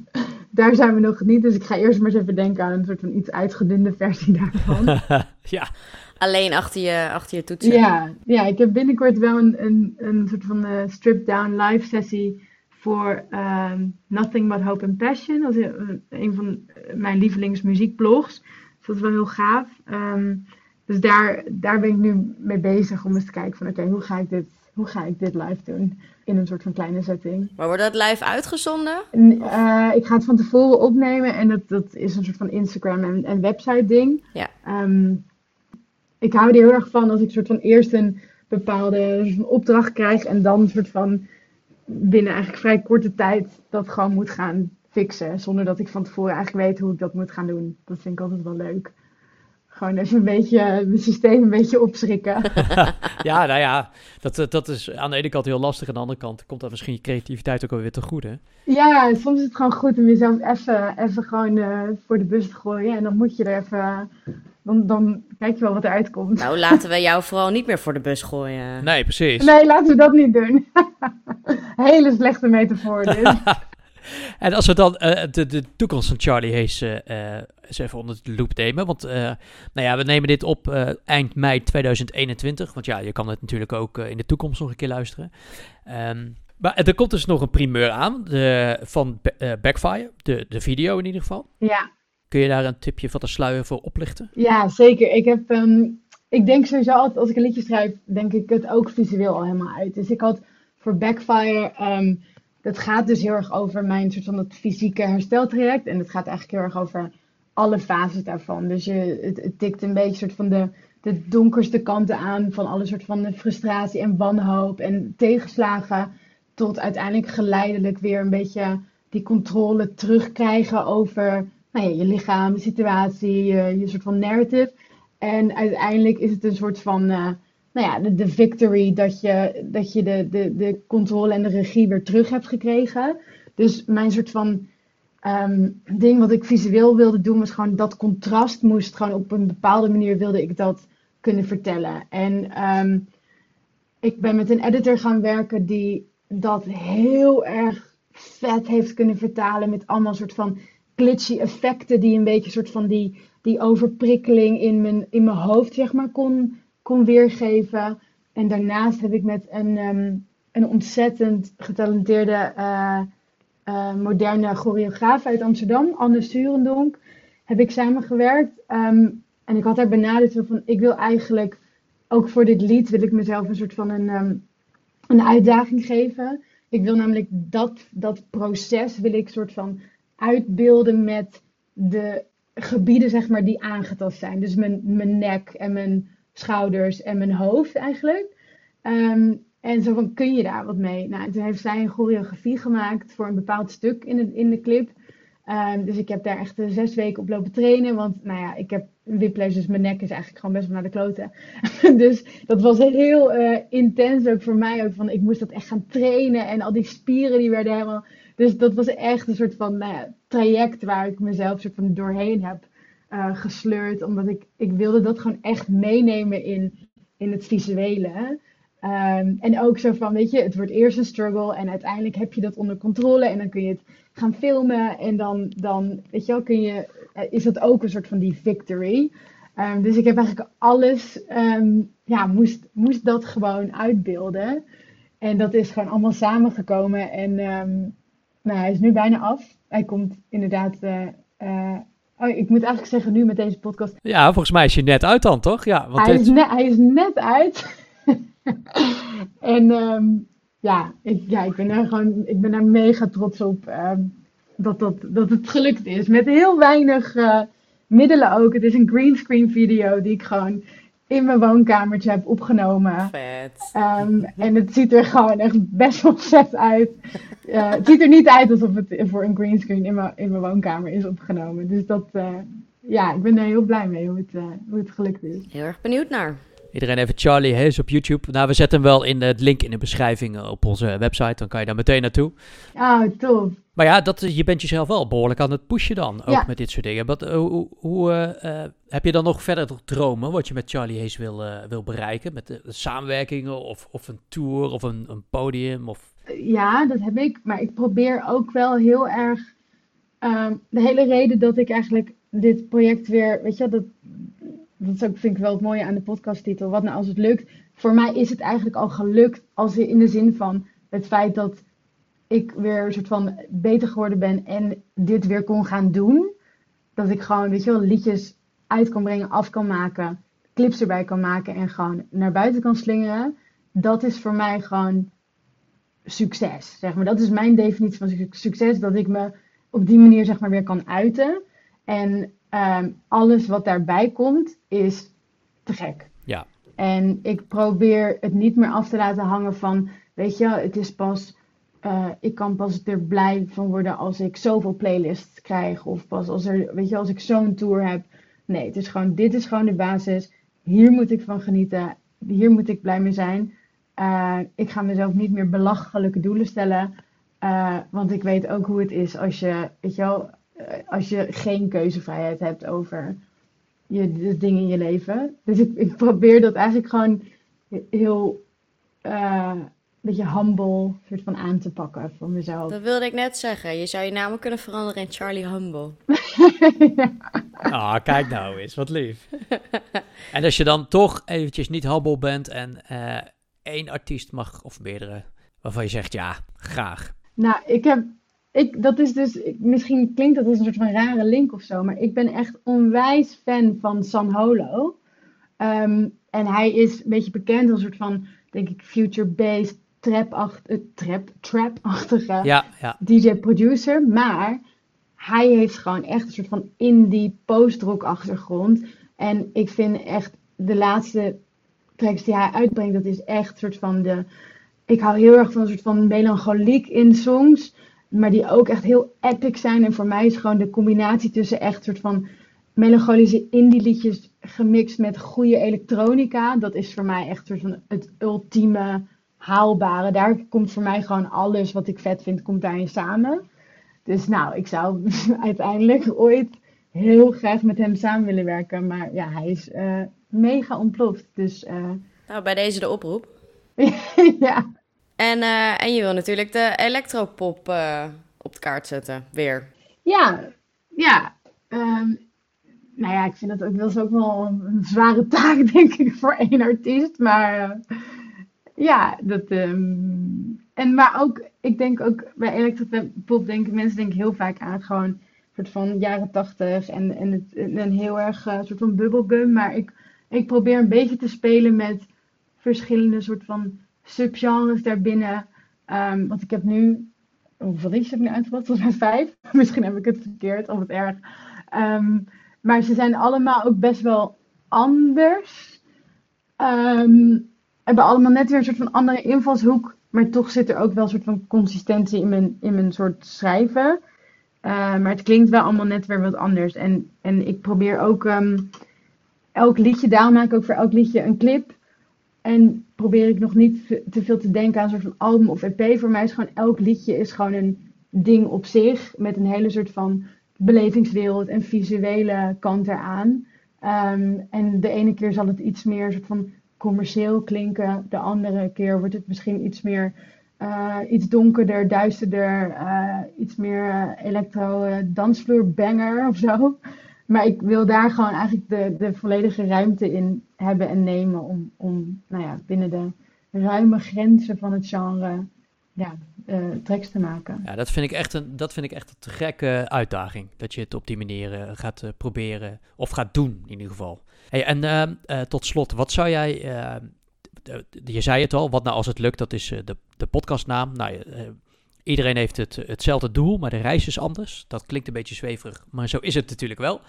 daar zijn we nog niet. Dus ik ga eerst maar eens even denken aan een soort van iets uitgedunde versie daarvan. ja, Alleen achter je, achter je toetsen. Ja, ja, ik heb binnenkort wel een, een, een soort van eh strip-down live sessie voor ehm, Nothing But Hope and Passion. Dat is een, van mijn lievelingsmuziekblogs. Dus dat is wel heel gaaf. Ehm, dus daar, daar ben ik nu mee bezig om eens te kijken van oké, hoe ga ik dit, hoe ga ik dit live doen? In een soort van kleine setting. Maar wordt dat live uitgezonden? En, eh, ik ga het van tevoren opnemen en dat, dat is een soort van Instagram en, en website ding. Ja. Ehm, ik hou er heel erg van als ik soort van eerst een bepaalde soort van opdracht krijg en dan soort van binnen eigenlijk vrij korte tijd dat gewoon moet gaan fixen. Zonder dat ik van tevoren eigenlijk weet hoe ik dat moet gaan doen. Dat vind ik altijd wel leuk. Gewoon even een beetje het systeem een beetje opschrikken. Ja, nou ja, dat, eh, dat is aan de ene kant heel lastig. Aan de andere kant komt dat misschien je creativiteit ook wel weer te goede. Ja, soms is het gewoon goed om jezelf even, even gewoon eh, voor de bus te gooien. En dan moet je er even, dan, dan kijk je wel wat eruit komt. Nou, laten we jou vooral niet meer voor de bus gooien. Nee, precies. Nee, laten we dat niet doen. Hele slechte metafoor dit. En als we dan eh, de, de toekomst van Charlie Hayes eh, eh, eens even onder de loep nemen. Want nou ja, we nemen dit op eind mei 2021. Want ja, je kan het natuurlijk ook in de toekomst nog een keer luisteren. Ehm, maar er komt dus nog een primeur aan de, van Ba- Backfire. De, de video in ieder geval. Ja, Kun je daar een tipje van de sluier voor oplichten? ja, zeker. Ik heb, ehm, ik denk sowieso altijd, als ik een liedje schrijf, denk ik het ook visueel al helemaal uit. Dus ik had voor Backfire, ehm, dat gaat dus heel erg over mijn soort van dat fysieke hersteltraject. En het gaat eigenlijk heel erg over alle fases daarvan. Dus je, het, het tikt een beetje soort van de, de donkerste kanten aan van alle soort van frustratie en wanhoop en tegenslagen. Tot uiteindelijk geleidelijk weer een beetje die controle terugkrijgen over nou ja, je lichaam, de situatie, je, je soort van narrative. En uiteindelijk is het een soort van, eh, nou ja, de, de victory dat je, dat je de, de, de controle en de regie weer terug hebt gekregen. Dus mijn soort van ehm, ding wat ik visueel wilde doen was gewoon dat contrast moest gewoon op een bepaalde manier wilde ik dat kunnen vertellen. En ehm, ik ben met een editor gaan werken die dat heel erg vet heeft kunnen vertalen met allemaal soort van glitchy effecten die een beetje soort van die, die overprikkeling in mijn, in mijn hoofd zeg maar kon, kon weergeven. En daarnaast heb ik met een, ehm, een ontzettend getalenteerde eh, eh, moderne choreograaf uit Amsterdam, Anne Surendonk, heb ik samengewerkt. Ehm, en ik had haar benaderd van, ik wil eigenlijk, ook voor dit lied wil ik mezelf een soort van een, ehm, een uitdaging geven. Ik wil namelijk dat, dat proces wil ik soort van uitbeelden met de gebieden zeg maar die aangetast zijn. Dus mijn, mijn nek en mijn schouders en mijn hoofd eigenlijk. Ehm, en zo van, kun je daar wat mee? Nou, toen heeft zij een choreografie gemaakt voor een bepaald stuk in de, in de clip. Ehm, dus ik heb daar echt eh, zes weken op lopen trainen. Want nou ja, ik heb whiplash, dus mijn nek is eigenlijk gewoon best wel naar de kloten. dus dat was heel eh, intens ook voor mij. Ook van, ik moest dat echt gaan trainen. En al die spieren die werden helemaal... Dus dat was echt een soort van nou traject waar ik mezelf soort van doorheen heb eh, gesleurd. Omdat ik, ik wilde dat gewoon echt meenemen in, in het visuele. Ehm, en ook zo van, weet je, het wordt eerst een struggle en uiteindelijk heb je dat onder controle en dan kun je het gaan filmen en dan, dan weet je wel, kun je, eh, is dat ook een soort van die victory. Ehm, dus ik heb eigenlijk alles, ehm, ja, moest, moest dat gewoon uitbeelden. En dat is gewoon allemaal samengekomen en nou, hij is nu bijna af. Hij komt inderdaad, eh, oh, ik moet eigenlijk zeggen nu met deze podcast, Ja, volgens mij is je net uit dan, toch? Ja, want hij, dit- is net, hij is net uit. en ehm, ja, ik, ja, ik ben daar gewoon ik ben daar mega trots op ehm, dat, dat, dat het gelukt is. Met heel weinig eh, middelen ook. Het is een greenscreen video die ik gewoon in mijn woonkamertje heb opgenomen. Vet. Ehm, en het ziet er gewoon echt best wel vet uit. Eh, het ziet er niet uit alsof het voor een greenscreen in mijn, in mijn woonkamer is opgenomen. Dus dat, eh, ja, ik ben er heel blij mee hoe het, eh, hoe het gelukt is. Heel erg benieuwd naar. Iedereen even Charlie Hayes op YouTube. Nou, we zetten hem wel in het link in de beschrijving op onze website. Dan kan je daar meteen naartoe. Oh, tof. Maar ja, dat, je bent jezelf wel behoorlijk aan het pushen dan. Ook Ja. met dit soort dingen. Wat, eh, hoe hoe eh, eh, heb je dan nog verder dromen wat je met Charlie Hayes wil, wil bereiken? Met de, samenwerkingen of, of een tour of een, een podium? Of... Ja, dat heb ik. Maar ik probeer ook wel heel erg. ehm, de hele reden dat ik eigenlijk dit project weer. Weet je, dat, dat is ook, vind ik wel het mooie aan de podcasttitel. Wat nou als het lukt? Voor mij is het eigenlijk al gelukt. Als in de zin van het feit dat ik weer een soort van beter geworden ben en dit weer kon gaan doen. Dat ik gewoon, weet je wel, liedjes uit kan brengen, af kan maken, clips erbij kan maken en gewoon naar buiten kan slingeren. Dat is voor mij gewoon succes. Zeg maar. Dat is mijn definitie van suc- succes. Dat ik me op die manier zeg maar, weer kan uiten. En ehm, alles wat daarbij komt is te gek. Ja. En ik probeer het niet meer af te laten hangen van, weet je, het is pas, eh, ik kan pas er blij van worden als ik zoveel playlists krijg. Of pas als, er, weet je, als ik zo'n tour heb. Nee, het is gewoon, dit is gewoon de basis. Hier moet ik van genieten. Hier moet ik blij mee zijn. Eh, ik ga mezelf niet meer belachelijke doelen stellen. Eh, want ik weet ook hoe het is als je, weet je wel, als je geen keuzevrijheid hebt over je, de dingen in je leven. Dus ik, probeer dat eigenlijk gewoon heel, beetje humble soort van aan te pakken voor mezelf. Dat wilde ik net zeggen. Je zou je naam ook kunnen veranderen in Charlie Humble. Ah, kijk nou eens, wat lief. en als je dan toch eventjes niet humble bent en eh, één artiest mag, of meerdere, waarvan je zegt ja, graag. Nou, ik heb, ik, dat is dus, ik- misschien klinkt dat als een soort van rare link of zo, maar ik ben echt onwijs fan van San Holo. Ehm, en hij is een beetje bekend als een soort van, denk ik, future-based, trap-acht- eh, trap, trap-achtige Ja, ja. DJ-producer. Maar hij heeft gewoon echt een soort van indie post-rock achtergrond. En ik vind echt de laatste tracks die hij uitbrengt, dat is echt een soort van de... Ik hou heel erg van een soort van melancholiek in songs. Maar die ook echt heel epic zijn. En voor mij is gewoon de combinatie tussen echt een soort van melancholische indie liedjes gemixt met goede elektronica. Dat is voor mij echt soort van het ultieme haalbare. Daar komt voor mij gewoon alles wat ik vet vind, komt daarin samen. Dus nou, ik zou uiteindelijk ooit heel graag met hem samen willen werken. Maar ja, hij is eh, mega ontploft. Dus eh, Nou, bij deze de oproep. ja. En, eh, en je wil natuurlijk de electropop op de kaart zetten. Weer. Ja, ja. Ehm, nou ja, ik vind dat ook, dat is ook wel een, zware taak, denk ik, voor één artiest. Maar ja, dat. ehm, en maar ook, ik denk ook bij electropop denken mensen denk ik heel vaak aan gewoon soort van jaren tachtig en, en, het, en een heel erg eh, soort van bubblegum. Maar ik, ik probeer een beetje te spelen met verschillende soort van subgenres daarbinnen. Ehm, want ik heb nu hoeveel liedjes heb ik nu uitgebracht? Volgens mij vijf. Misschien heb ik het verkeerd, of het erg. Ehm, maar ze zijn allemaal ook best wel anders. Hebben allemaal net weer een soort van andere invalshoek. Maar toch zit er ook wel een soort van consistentie in mijn, in mijn soort schrijven. Eh, maar het klinkt wel allemaal net weer wat anders. En, en ik probeer ook ehm, elk liedje, daarom maak ik ook voor elk liedje een clip. En probeer ik nog niet te veel te denken aan een soort van album of EP. Voor mij is gewoon elk liedje is gewoon een ding op zich. Met een hele soort van belevingswereld en visuele kant eraan. Ehm, en de ene keer zal het iets meer soort van commercieel klinken. De andere keer wordt het misschien iets meer eh, iets donkerder, duisterder. eh, iets meer elektro eh, dansvloer banger of zo. Maar ik wil daar gewoon eigenlijk de, de volledige ruimte in hebben en nemen om, om nou ja, binnen de ruime grenzen van het genre ja, eh, tracks te maken. Ja, dat vind ik echt een, dat vind ik echt een te gekke uitdaging. Dat je het op die manier eh, gaat eh, proberen, of gaat doen in ieder geval. Hey, en ehm, eh, tot slot, wat zou jij, ehm, je zei het al, wat nou als het lukt, dat is de, de podcastnaam. Nou, iedereen heeft het, hetzelfde doel, maar de reis is anders. Dat klinkt een beetje zweverig, maar zo is het natuurlijk wel.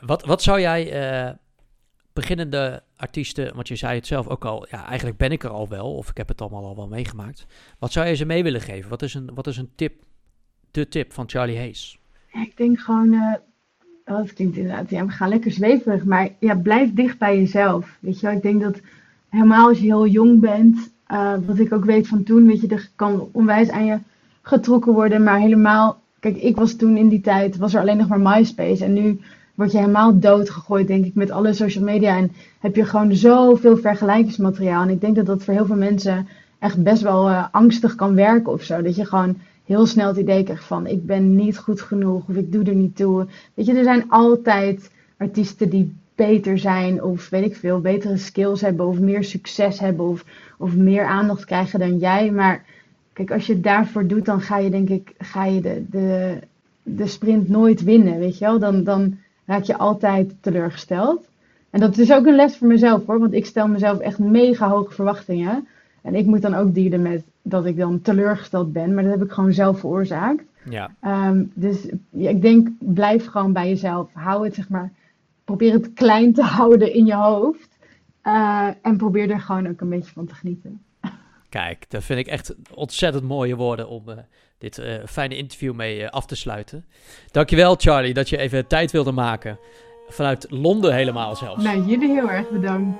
Wat, wat zou jij beginnende artiesten, want je zei het zelf ook al, ja, eigenlijk ben ik er al wel, of ik heb het allemaal al wel meegemaakt. Wat zou je ze mee willen geven? Wat is een, wat is een tip, de tip van Charlie Hayes? Ik denk gewoon, eh oh, dat klinkt inderdaad, ja, we gaan lekker zweverig, maar ja, blijf dicht bij jezelf. Weet je wel, ik denk dat helemaal als je heel jong bent, eh, wat ik ook weet van toen, weet je, er kan onwijs aan je getrokken worden, maar helemaal, kijk, ik was toen in die tijd, was er alleen nog maar MySpace en nu word je helemaal doodgegooid, denk ik, met alle social media en heb je gewoon zoveel vergelijkingsmateriaal. En ik denk dat dat voor heel veel mensen echt best wel eh, angstig kan werken of zo, dat je gewoon heel snel het idee krijgt van ik ben niet goed genoeg of ik doe er niet toe. Weet je, er zijn altijd artiesten die beter zijn of weet ik veel, betere skills hebben of meer succes hebben of, of meer aandacht krijgen dan jij. Maar kijk, als je het daarvoor doet, dan ga je denk ik, ga je de, de, de sprint nooit winnen, weet je wel. Dan, dan raak je altijd teleurgesteld. En dat is ook een les voor mezelf hoor, want ik stel mezelf echt mega hoge verwachtingen. En ik moet dan ook dealen met dat ik dan teleurgesteld ben, maar dat heb ik gewoon zelf veroorzaakt. Ja, Ehm, dus ja, ik denk, blijf gewoon bij jezelf. Hou het, zeg maar, probeer het klein te houden in je hoofd. Eh, en probeer er gewoon ook een beetje van te genieten. Kijk, dat vind ik echt ontzettend mooie woorden om eh, dit eh, fijne interview mee eh, af te sluiten. Dankjewel Charlie dat je even tijd wilde maken. Vanuit Londen helemaal zelfs. Nou, jullie heel erg bedankt.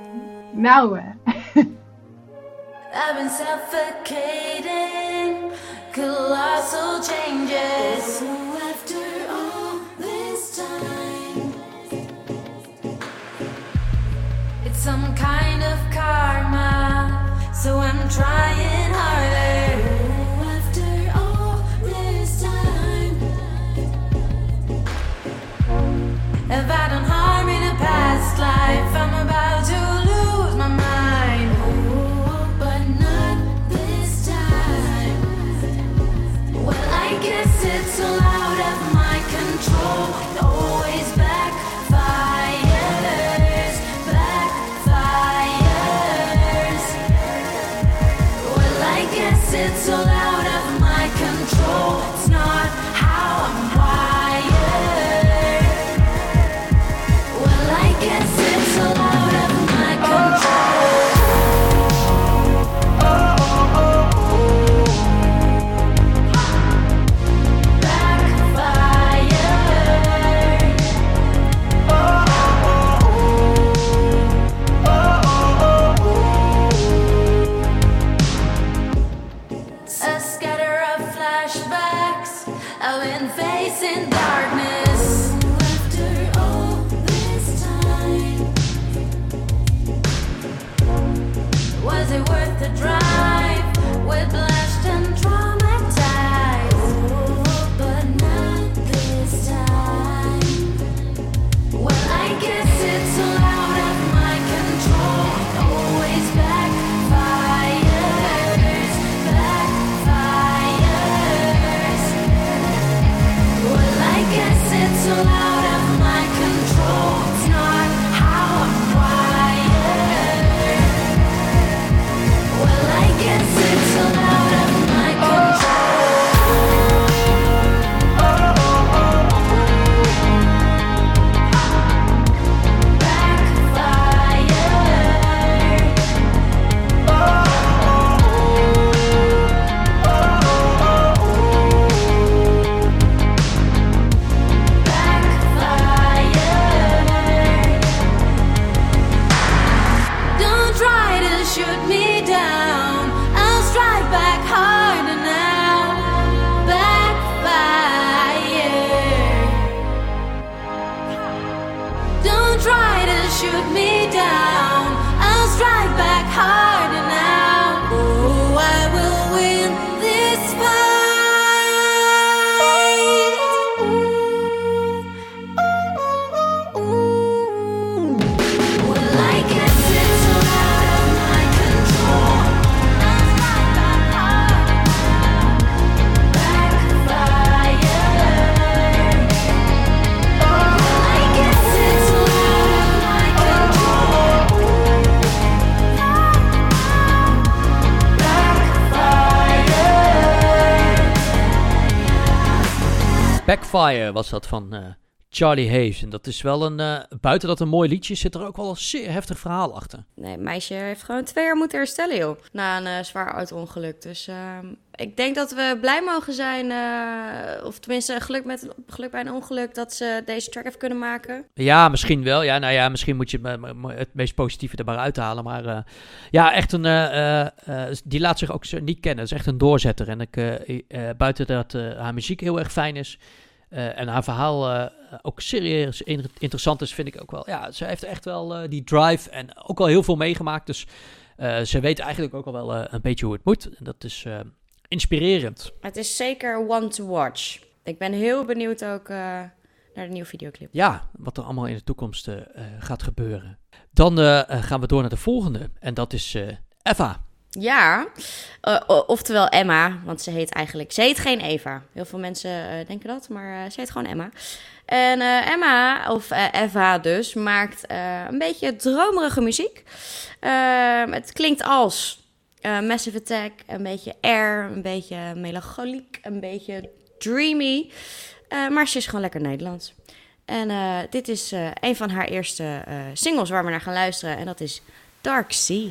Nou, I've been suffocating, colossal changes. After all this time, it's some kind of karma. So I'm trying harder. Shoot me down. I'll strike back harder now. Backfire. Don't try to shoot me down. I'll strike back harder Backfire was dat van eh, Charlie Hayes. En dat is wel een, eh, buiten dat een mooi liedje, zit er ook wel een zeer heftig verhaal achter. Nee, meisje heeft gewoon twee jaar moeten herstellen, joh. Na een eh, zwaar auto-ongeluk. Dus ehm, ik denk dat we blij mogen zijn, of tenminste geluk, met, geluk bij een ongeluk, dat ze deze track heeft kunnen maken. Ja, misschien wel. Ja, nou ja, misschien moet je het, me- me- het meest positieve er maar uithalen. Maar ja, echt een. die laat zich ook niet kennen. Het is echt een doorzetter. En ik, buiten dat haar muziek heel erg fijn is. Eh, en haar verhaal eh, ook serieus in- interessant is, vind ik ook wel. Ja, ze heeft echt wel eh, die drive en ook wel heel veel meegemaakt. Dus ze weet eigenlijk ook al wel een beetje hoe het moet. En dat is inspirerend. Het is zeker one to watch. Ik ben heel benieuwd ook naar de nieuwe videoclip. Ja, wat er allemaal in de toekomst gaat gebeuren. Dan gaan we door naar de volgende. En dat is Eva. Ja, eh, oftewel Emma, want ze heet eigenlijk... Ze heet geen Eva. Heel veel mensen eh, denken dat, maar eh, ze heet gewoon Emma. En Emma, of Eva dus, maakt een beetje dromerige muziek. Ehm, het klinkt als Massive Attack, een beetje air, een beetje melancholiek, een beetje dreamy. Maar ze is gewoon lekker Nederlands. En dit is een van haar eerste singles waar we naar gaan luisteren. En dat is Dark Sea.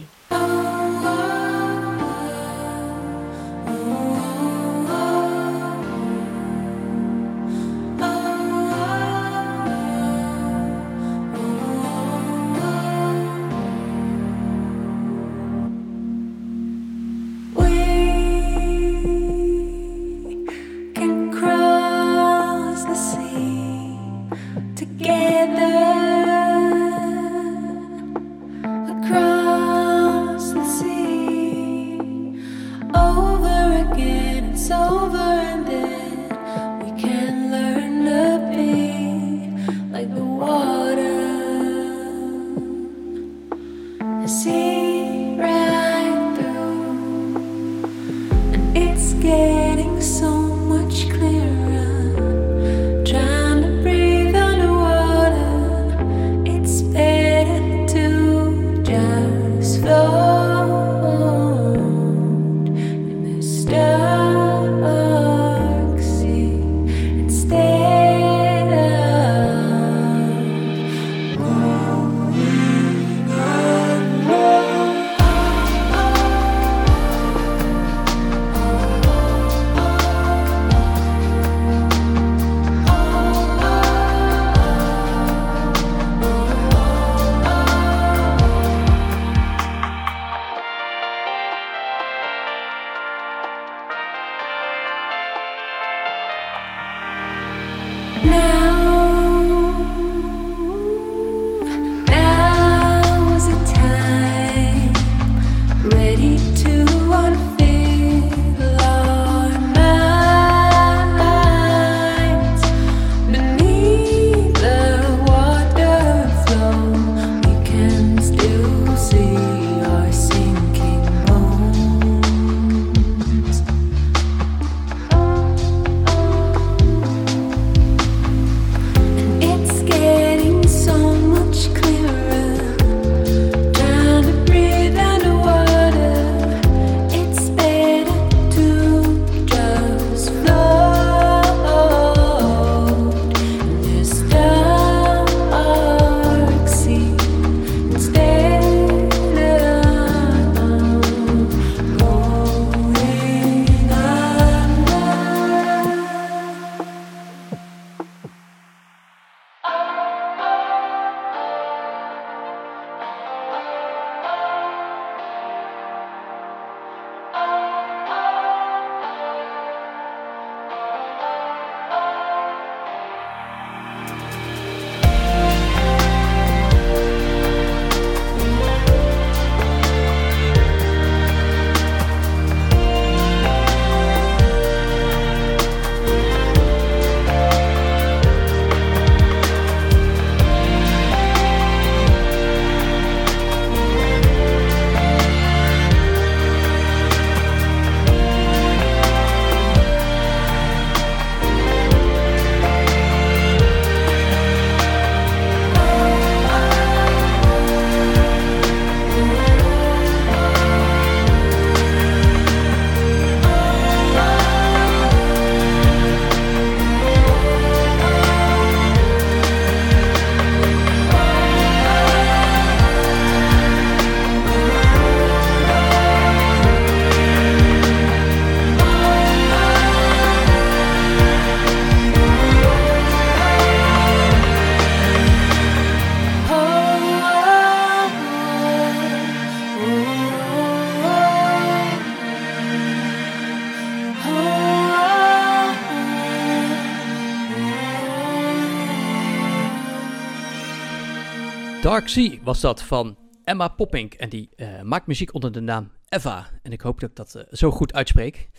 Dark Sea was dat van Emma Poppink. En die eh, maakt muziek onder de naam Eva. En ik hoop dat ik dat eh, zo goed uitspreek.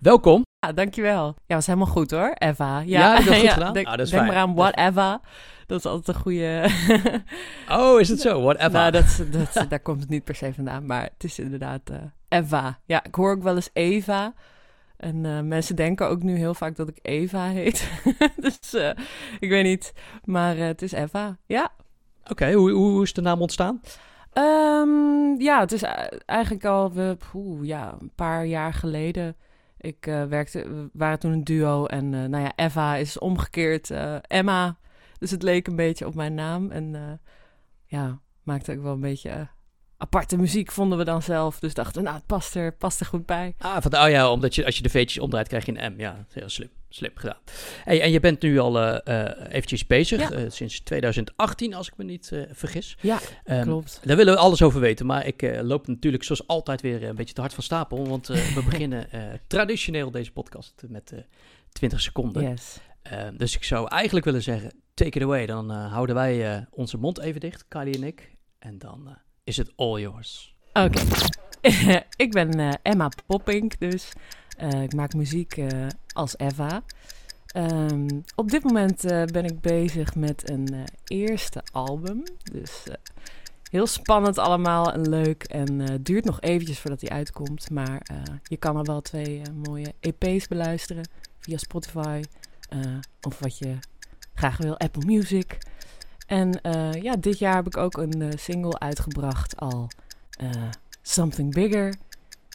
Welkom. Ja, dankjewel. Ja, was helemaal goed hoor, Eva. Ja, Ja, dat goed gedaan? Denk, Ah, dat is denk fijn. maar aan is- whatever. Dat is altijd een goede... Oh, is het zo? Whatever. nou, dat, dat, daar komt het niet per se vandaan, maar het is inderdaad eh, Eva. Ja, ik hoor ook wel eens Eva. En mensen denken ook nu heel vaak dat ik Eva heet. dus ik weet niet, maar het is Eva. Ja. Oké, hoe, hoe, hoe is de naam ontstaan? Ehm, ja, het is eigenlijk al we, poeh, ja, een paar jaar geleden. Ik eh, werkte, we waren toen een duo en eh, nou ja, Eva is omgekeerd eh, Emma. Dus het leek een beetje op mijn naam. En eh, ja, maakte ook wel een beetje aparte muziek, vonden we dan zelf. Dus dachten we, nou, het past er, past er goed bij. Ah, van oh ja, omdat je, als je de veetjes omdraait, krijg je een M. Ja, heel slim. Slim gedaan. Hey, en je bent nu al eh eh, eventjes bezig, Ja. eh, sinds 2018, als ik me niet vergis. Ja, Ehm, klopt. Daar willen we alles over weten, maar ik loop natuurlijk zoals altijd weer een beetje te hard van stapel. Want we beginnen traditioneel deze podcast met eh 20 seconden. Yes. Ehm, dus ik zou eigenlijk willen zeggen, take it away. Dan houden wij onze mond even dicht, Kylie en ik. En dan is het all yours. Oké. ik ben Emma Poppink, dus eh, ik maak muziek eh, als Eva. Ehm, op dit moment eh, ben ik bezig met een eerste album. Dus heel spannend allemaal en leuk. En duurt nog eventjes voordat hij uitkomt. Maar je kan er wel twee mooie EP's beluisteren via Spotify. of wat je graag wil, Apple Music. En ja, dit jaar heb ik ook een single uitgebracht al. Something Bigger.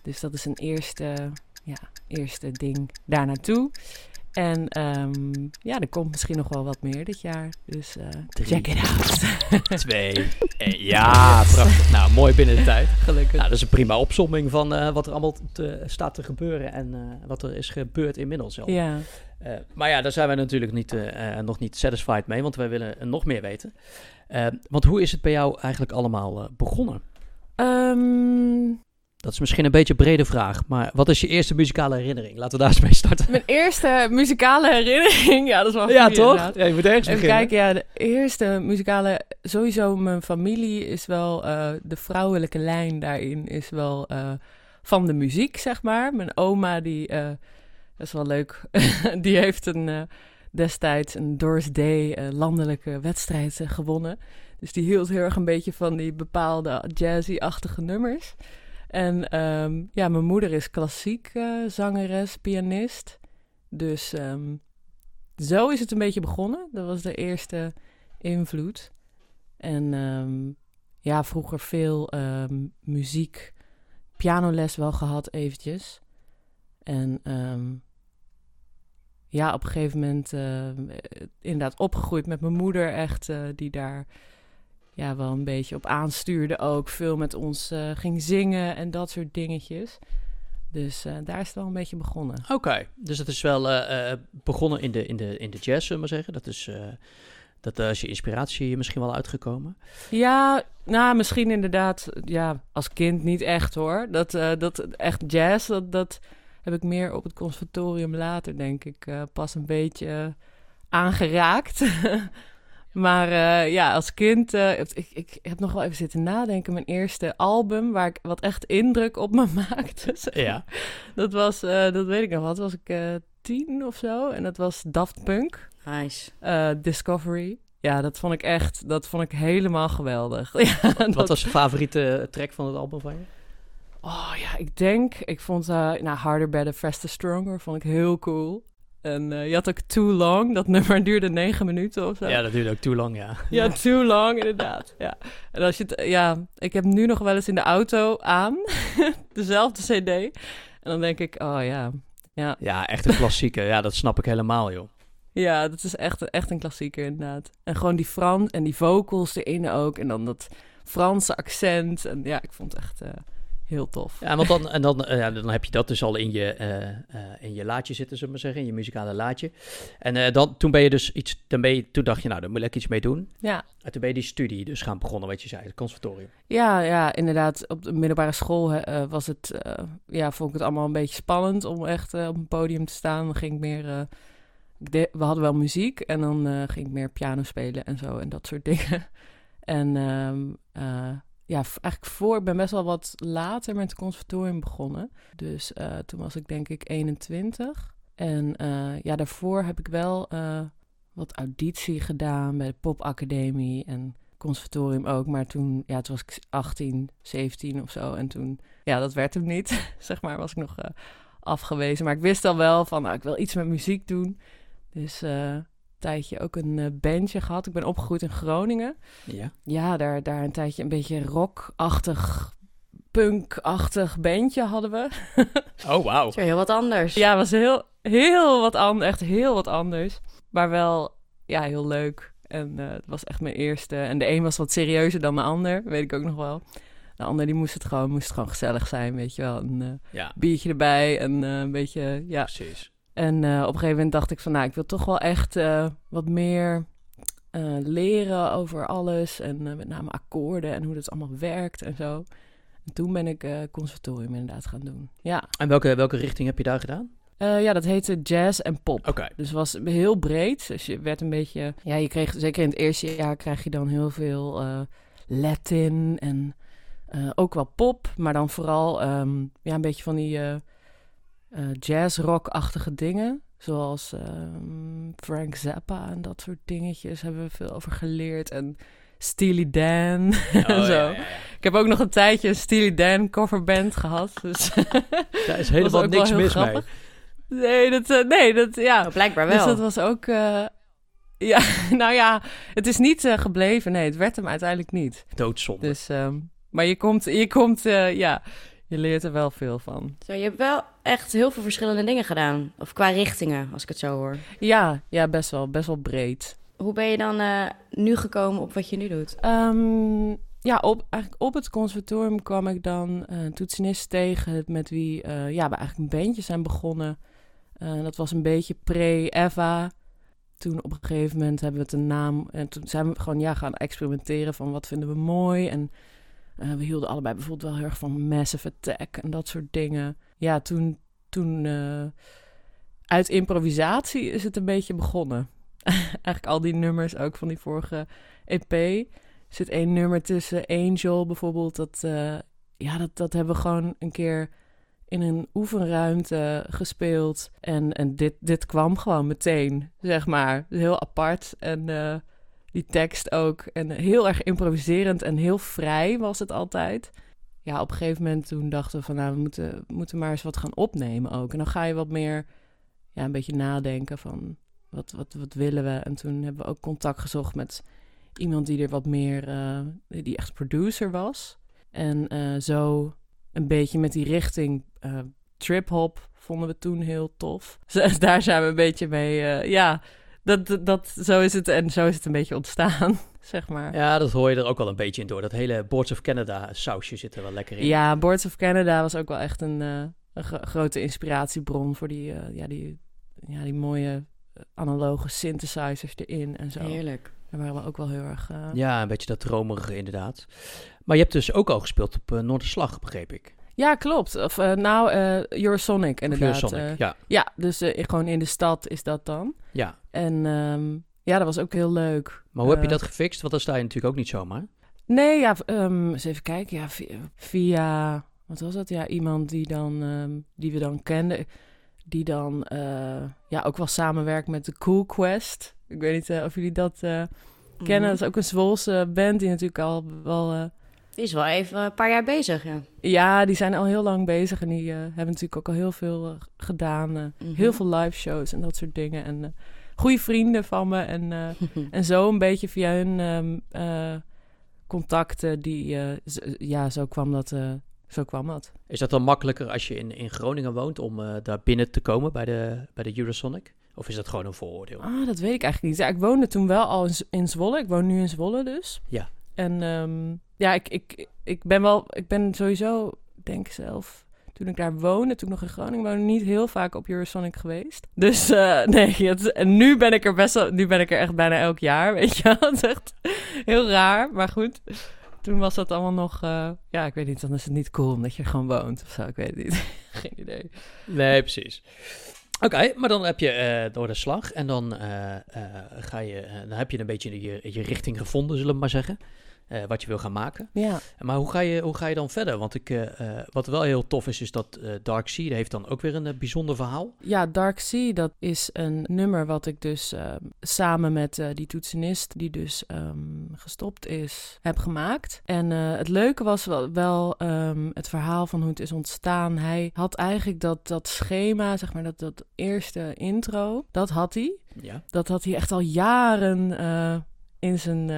Dus dat is een eerste, ja, eerste ding daar naartoe. En ehm, ja, er komt misschien nog wel wat meer dit jaar. Dus eh, check it out. Twee. Eh, ja, prachtig. Nou, mooi binnen de tijd. Gelukkig. Nou, dat is een prima opsomming van eh, wat er allemaal te- staat te gebeuren en wat er is gebeurd inmiddels al. Ja. Maar ja, daar zijn wij natuurlijk niet, nog niet satisfied mee, want wij willen nog meer weten. Want hoe is het bij jou eigenlijk allemaal begonnen? Ehm, Dat is misschien een beetje een brede vraag, maar wat is je eerste muzikale herinnering? Laten we daar eens mee starten. mijn eerste muzikale herinnering. Ja, dat is wel Ja, goeie, toch? inderdaad. Ja, je moet ergens Even beginnen. kijken, ja, de eerste muzikale... Sowieso, mijn familie is wel... eh, de vrouwelijke lijn daarin is wel eh, van de muziek, zeg maar. Mijn oma, die... eh, dat is wel leuk. die heeft een, destijds een Doris Day landelijke wedstrijd gewonnen. Dus die hield heel erg een beetje van die bepaalde jazzy-achtige nummers. En ehm, ja, mijn moeder is klassiek eh, zangeres, pianist. Dus ehm, zo is het een beetje begonnen. Dat was de eerste invloed. En ehm, ja, vroeger veel muziek, pianoles wel gehad eventjes. En ja, op een gegeven moment inderdaad opgegroeid met mijn moeder echt, eh, die daar ja, wel een beetje op aanstuurde ook. Veel met ons eh, ging zingen en dat soort dingetjes. Dus eh, daar is het wel een beetje begonnen. Oké, dus het is wel eh, begonnen in de, in, de, in de jazz, zullen we maar zeggen. Dat is, dat is je inspiratie misschien wel uitgekomen. Ja, nou, misschien inderdaad, ja, als kind niet echt hoor. Dat, dat echt jazz, dat, dat heb ik meer op het conservatorium later, denk ik, pas een beetje aangeraakt. maar eh, ja, als kind, eh, ik, ik heb nog wel even zitten nadenken. Mijn eerste album, waar ik wat echt indruk op me maakte. Ja. Dat was, eh, dat weet ik nog wat, was ik eh, tien of zo. En dat was Daft Punk. Nice. Eh, Discovery. Ja, dat vond ik echt, dat vond ik helemaal geweldig. ja, Wat dat- was je favoriete track van het album van je? Oh ja, ik denk, ik vond, eh nou, Harder, Better, Faster, Stronger vond ik heel cool. En eh, je had ook Too Long, dat nummer duurde negen minuten of zo. Ja, dat duurde ook too long, ja. Ja, Too Long, inderdaad. Ja. En als je het, ja, ik heb nu nog wel eens in de auto aan, dezelfde cd. En dan denk ik, oh ja, ja, Ja, echt een klassieker. Ja, dat snap ik helemaal, joh. Ja, dat is echt, echt een klassieker inderdaad. En gewoon die Frans en die vocals erin ook. En dan dat Franse accent. En ja, ik vond het echt eh, heel tof. Ja, want dan, en dan, eh, ja, dan heb je dat dus al in je, eh, eh, in je laadje zitten, zullen we maar zeggen, in je muzikale laadje. En dan, toen ben je dus iets, dan ben je, toen dacht je, nou, daar moet ik iets mee doen. Ja, En toen ben je die studie dus gaan begonnen, wat je zei, het conservatorium. ja, ja inderdaad. Op de middelbare school hè, was het, ja, vond ik het allemaal een beetje spannend om echt op een podium te staan. Dan ging ik meer, ik de- we hadden wel muziek en dan ging ik meer piano spelen en zo en dat soort dingen. En ehm, eh, ja, eigenlijk voor, ik ben best wel wat later met het conservatorium begonnen. Dus eh, toen was ik denk ik 21. En eh, ja, daarvoor heb ik wel eh, wat auditie gedaan bij de popacademie en conservatorium ook. Maar toen, ja, toen was ik 18, 17 of zo. En toen, ja, dat werd hem niet. zeg maar, was ik nog afgewezen. Maar ik wist al wel van, nou, ik wil iets met muziek doen. Dus tijdje ook een eh, bandje gehad. Ik ben opgegroeid in Groningen. Ja. Ja, daar, daar een tijdje een beetje rockachtig, punkachtig bandje hadden we. Oh, wauw. Heel wat anders. Ja, was heel, heel wat anders. Echt heel wat anders. Maar wel, ja, heel leuk. En eh, het was echt mijn eerste. En de een was wat serieuzer dan de ander, weet ik ook nog wel. De ander die moest het gewoon, moest gewoon gezellig zijn, weet je wel. Een eh, Ja, biertje erbij en eh, een beetje, ja. precies. En eh, op een gegeven moment dacht ik van, nou, ik wil toch wel echt eh, wat meer eh, leren over alles. En met name akkoorden en hoe dat allemaal werkt en zo. En toen ben ik conservatorium inderdaad gaan doen. Ja, En welke, welke richting heb je daar gedaan? Ja dat heette jazz en pop. Oké. Dus het was heel breed. Dus je werd een beetje... Ja, je kreeg zeker in het eerste jaar krijg je dan heel veel Latin en ook wel pop. Maar dan vooral ehm, ja, een beetje van die eh eh, jazz-rock-achtige dingen. Zoals ehm, Frank Zappa en dat soort dingetjes hebben we veel over geleerd. En Steely Dan en Oh, zo. ja, ja, ja. Ik heb ook nog een tijdje een Steely Dan coverband gehad. Dus Daar is helemaal niks heel mis mee. nee, dat, eh, nee, dat, ja. Oh, blijkbaar Dus wel. dat was ook... eh, ja, nou ja, het is niet gebleven. Nee, het werd hem uiteindelijk niet. Doodzonde. Dus, ehm, maar je komt, je komt, eh, ja, je leert er wel veel van. Zo, je hebt wel echt heel veel verschillende dingen gedaan. Of qua richtingen, als ik het zo hoor. Ja, ja, best wel, best wel breed. Hoe ben je dan eh, nu gekomen op wat je nu doet? Ehm, ja, op, eigenlijk op het conservatorium kwam ik dan eh, een toetsenist tegen met wie eh, ja, we eigenlijk een bandje zijn begonnen. Eh, dat was een beetje pre-Eva. Toen op een gegeven moment hebben we het een naam en toen zijn we gewoon ja, gaan experimenteren van wat vinden we mooi. En eh, we hielden allebei bijvoorbeeld wel heel erg van Massive Attack en dat soort dingen. Ja, toen, toen eh, uit improvisatie is het een beetje begonnen. eigenlijk al die nummers ook van die vorige EP. Er zit één nummer tussen, Angel bijvoorbeeld. Dat, eh, ja, dat, dat hebben we gewoon een keer in een oefenruimte gespeeld. En, en dit, dit kwam gewoon meteen, zeg maar. Heel apart. En die tekst ook. En heel erg improviserend en heel vrij was het altijd. Ja, op een gegeven moment toen dachten we van... nou, we moeten, moeten maar eens wat gaan opnemen ook. En dan ga je wat meer, ja, een beetje nadenken van... wat, wat, wat willen we? En toen hebben we ook contact gezocht met iemand die er wat meer, eh, die echt producer was. En eh, zo een beetje met die richting eh trip-hop vonden we toen heel tof. Dus daar zijn we een beetje mee, ja, dat, dat, zo is het en zo is het een beetje ontstaan, zeg maar. Ja, dat hoor je er ook wel een beetje in door. Dat hele Boards of Canada sausje zit er wel lekker in. Ja, Boards of Canada was ook wel echt een, eh, een gro- grote inspiratiebron voor die, eh, ja, die, ja, die mooie eh, analoge synthesizers erin en zo. Heerlijk. Daar waren we ook wel heel erg... eh, Ja, een beetje dat dromerige inderdaad. Maar je hebt dus ook al gespeeld op uh, Noorderslag, begreep ik. Ja, klopt. Of eh, nou, eh Eurosonic inderdaad. Eurosonic, eh. ja. ja, dus eh, gewoon in de stad is dat dan. ja. En ehm, ja, dat was ook heel leuk. Maar hoe heb je dat gefixt? Want dan sta je natuurlijk ook niet zomaar. Nee, ja, ehm, eens even kijken. Ja, via, via- wat was dat? Ja, iemand die dan, ehm, die we dan kenden, die dan, eh, ja, ook wel samenwerkt met de Cool Quest. Ik weet niet of jullie dat eh, kennen. Dat is ook een Zwolse band die natuurlijk al wel, eh, Die is wel even een paar jaar bezig, ja. ja, die zijn al heel lang bezig en die eh, hebben natuurlijk ook al heel veel eh, gedaan. eh, Mhm. Heel veel live shows en dat soort dingen. En eh goede vrienden van me en eh, En zo een beetje via hun ehm, eh, contacten, die, eh, ja, zo kwam dat. eh, zo kwam dat. Is dat dan makkelijker als je in, in Groningen woont om eh, daar binnen te komen bij de, bij de Eurosonic? Of is dat gewoon een vooroordeel? Ah, dat weet ik eigenlijk niet. Ja, ik woonde toen wel al in Zwolle. Ik woon nu in Zwolle dus. Ja. En ehm, ja, ik, ik, ik ben wel, ik ben sowieso, denk zelf, toen ik daar woonde, toen ik nog in Groningen woonde, niet heel vaak op Eurosonic geweest. Dus eh, nee, het, en nu ben ik er best wel, nu ben ik er echt bijna elk jaar, weet je wel. Het is echt heel raar, maar goed. Toen was dat allemaal nog, eh, ja, ik weet niet, dan is het niet cool omdat je er gewoon woont of zo, ik weet het niet. Geen idee. Nee, precies. Oké, maar dan heb je eh, door de slag en dan, ga je, dan heb je een beetje je, je richting gevonden, zullen we maar zeggen. Eh, wat je wil gaan maken. Ja, Maar hoe ga je, hoe ga je dan verder? Want ik, eh, eh, wat wel heel tof is, is dat Dark Sea heeft dan ook weer een bijzonder verhaal. Ja, Dark Sea, dat is een nummer wat ik dus samen met die toetsenist, die dus ehm, gestopt is, heb gemaakt. En het leuke was wel, wel ehm, het verhaal van hoe het is ontstaan. Hij had eigenlijk dat, dat schema, zeg maar, dat, dat eerste intro, dat had hij. Ja. Dat had hij echt al jaren in zijn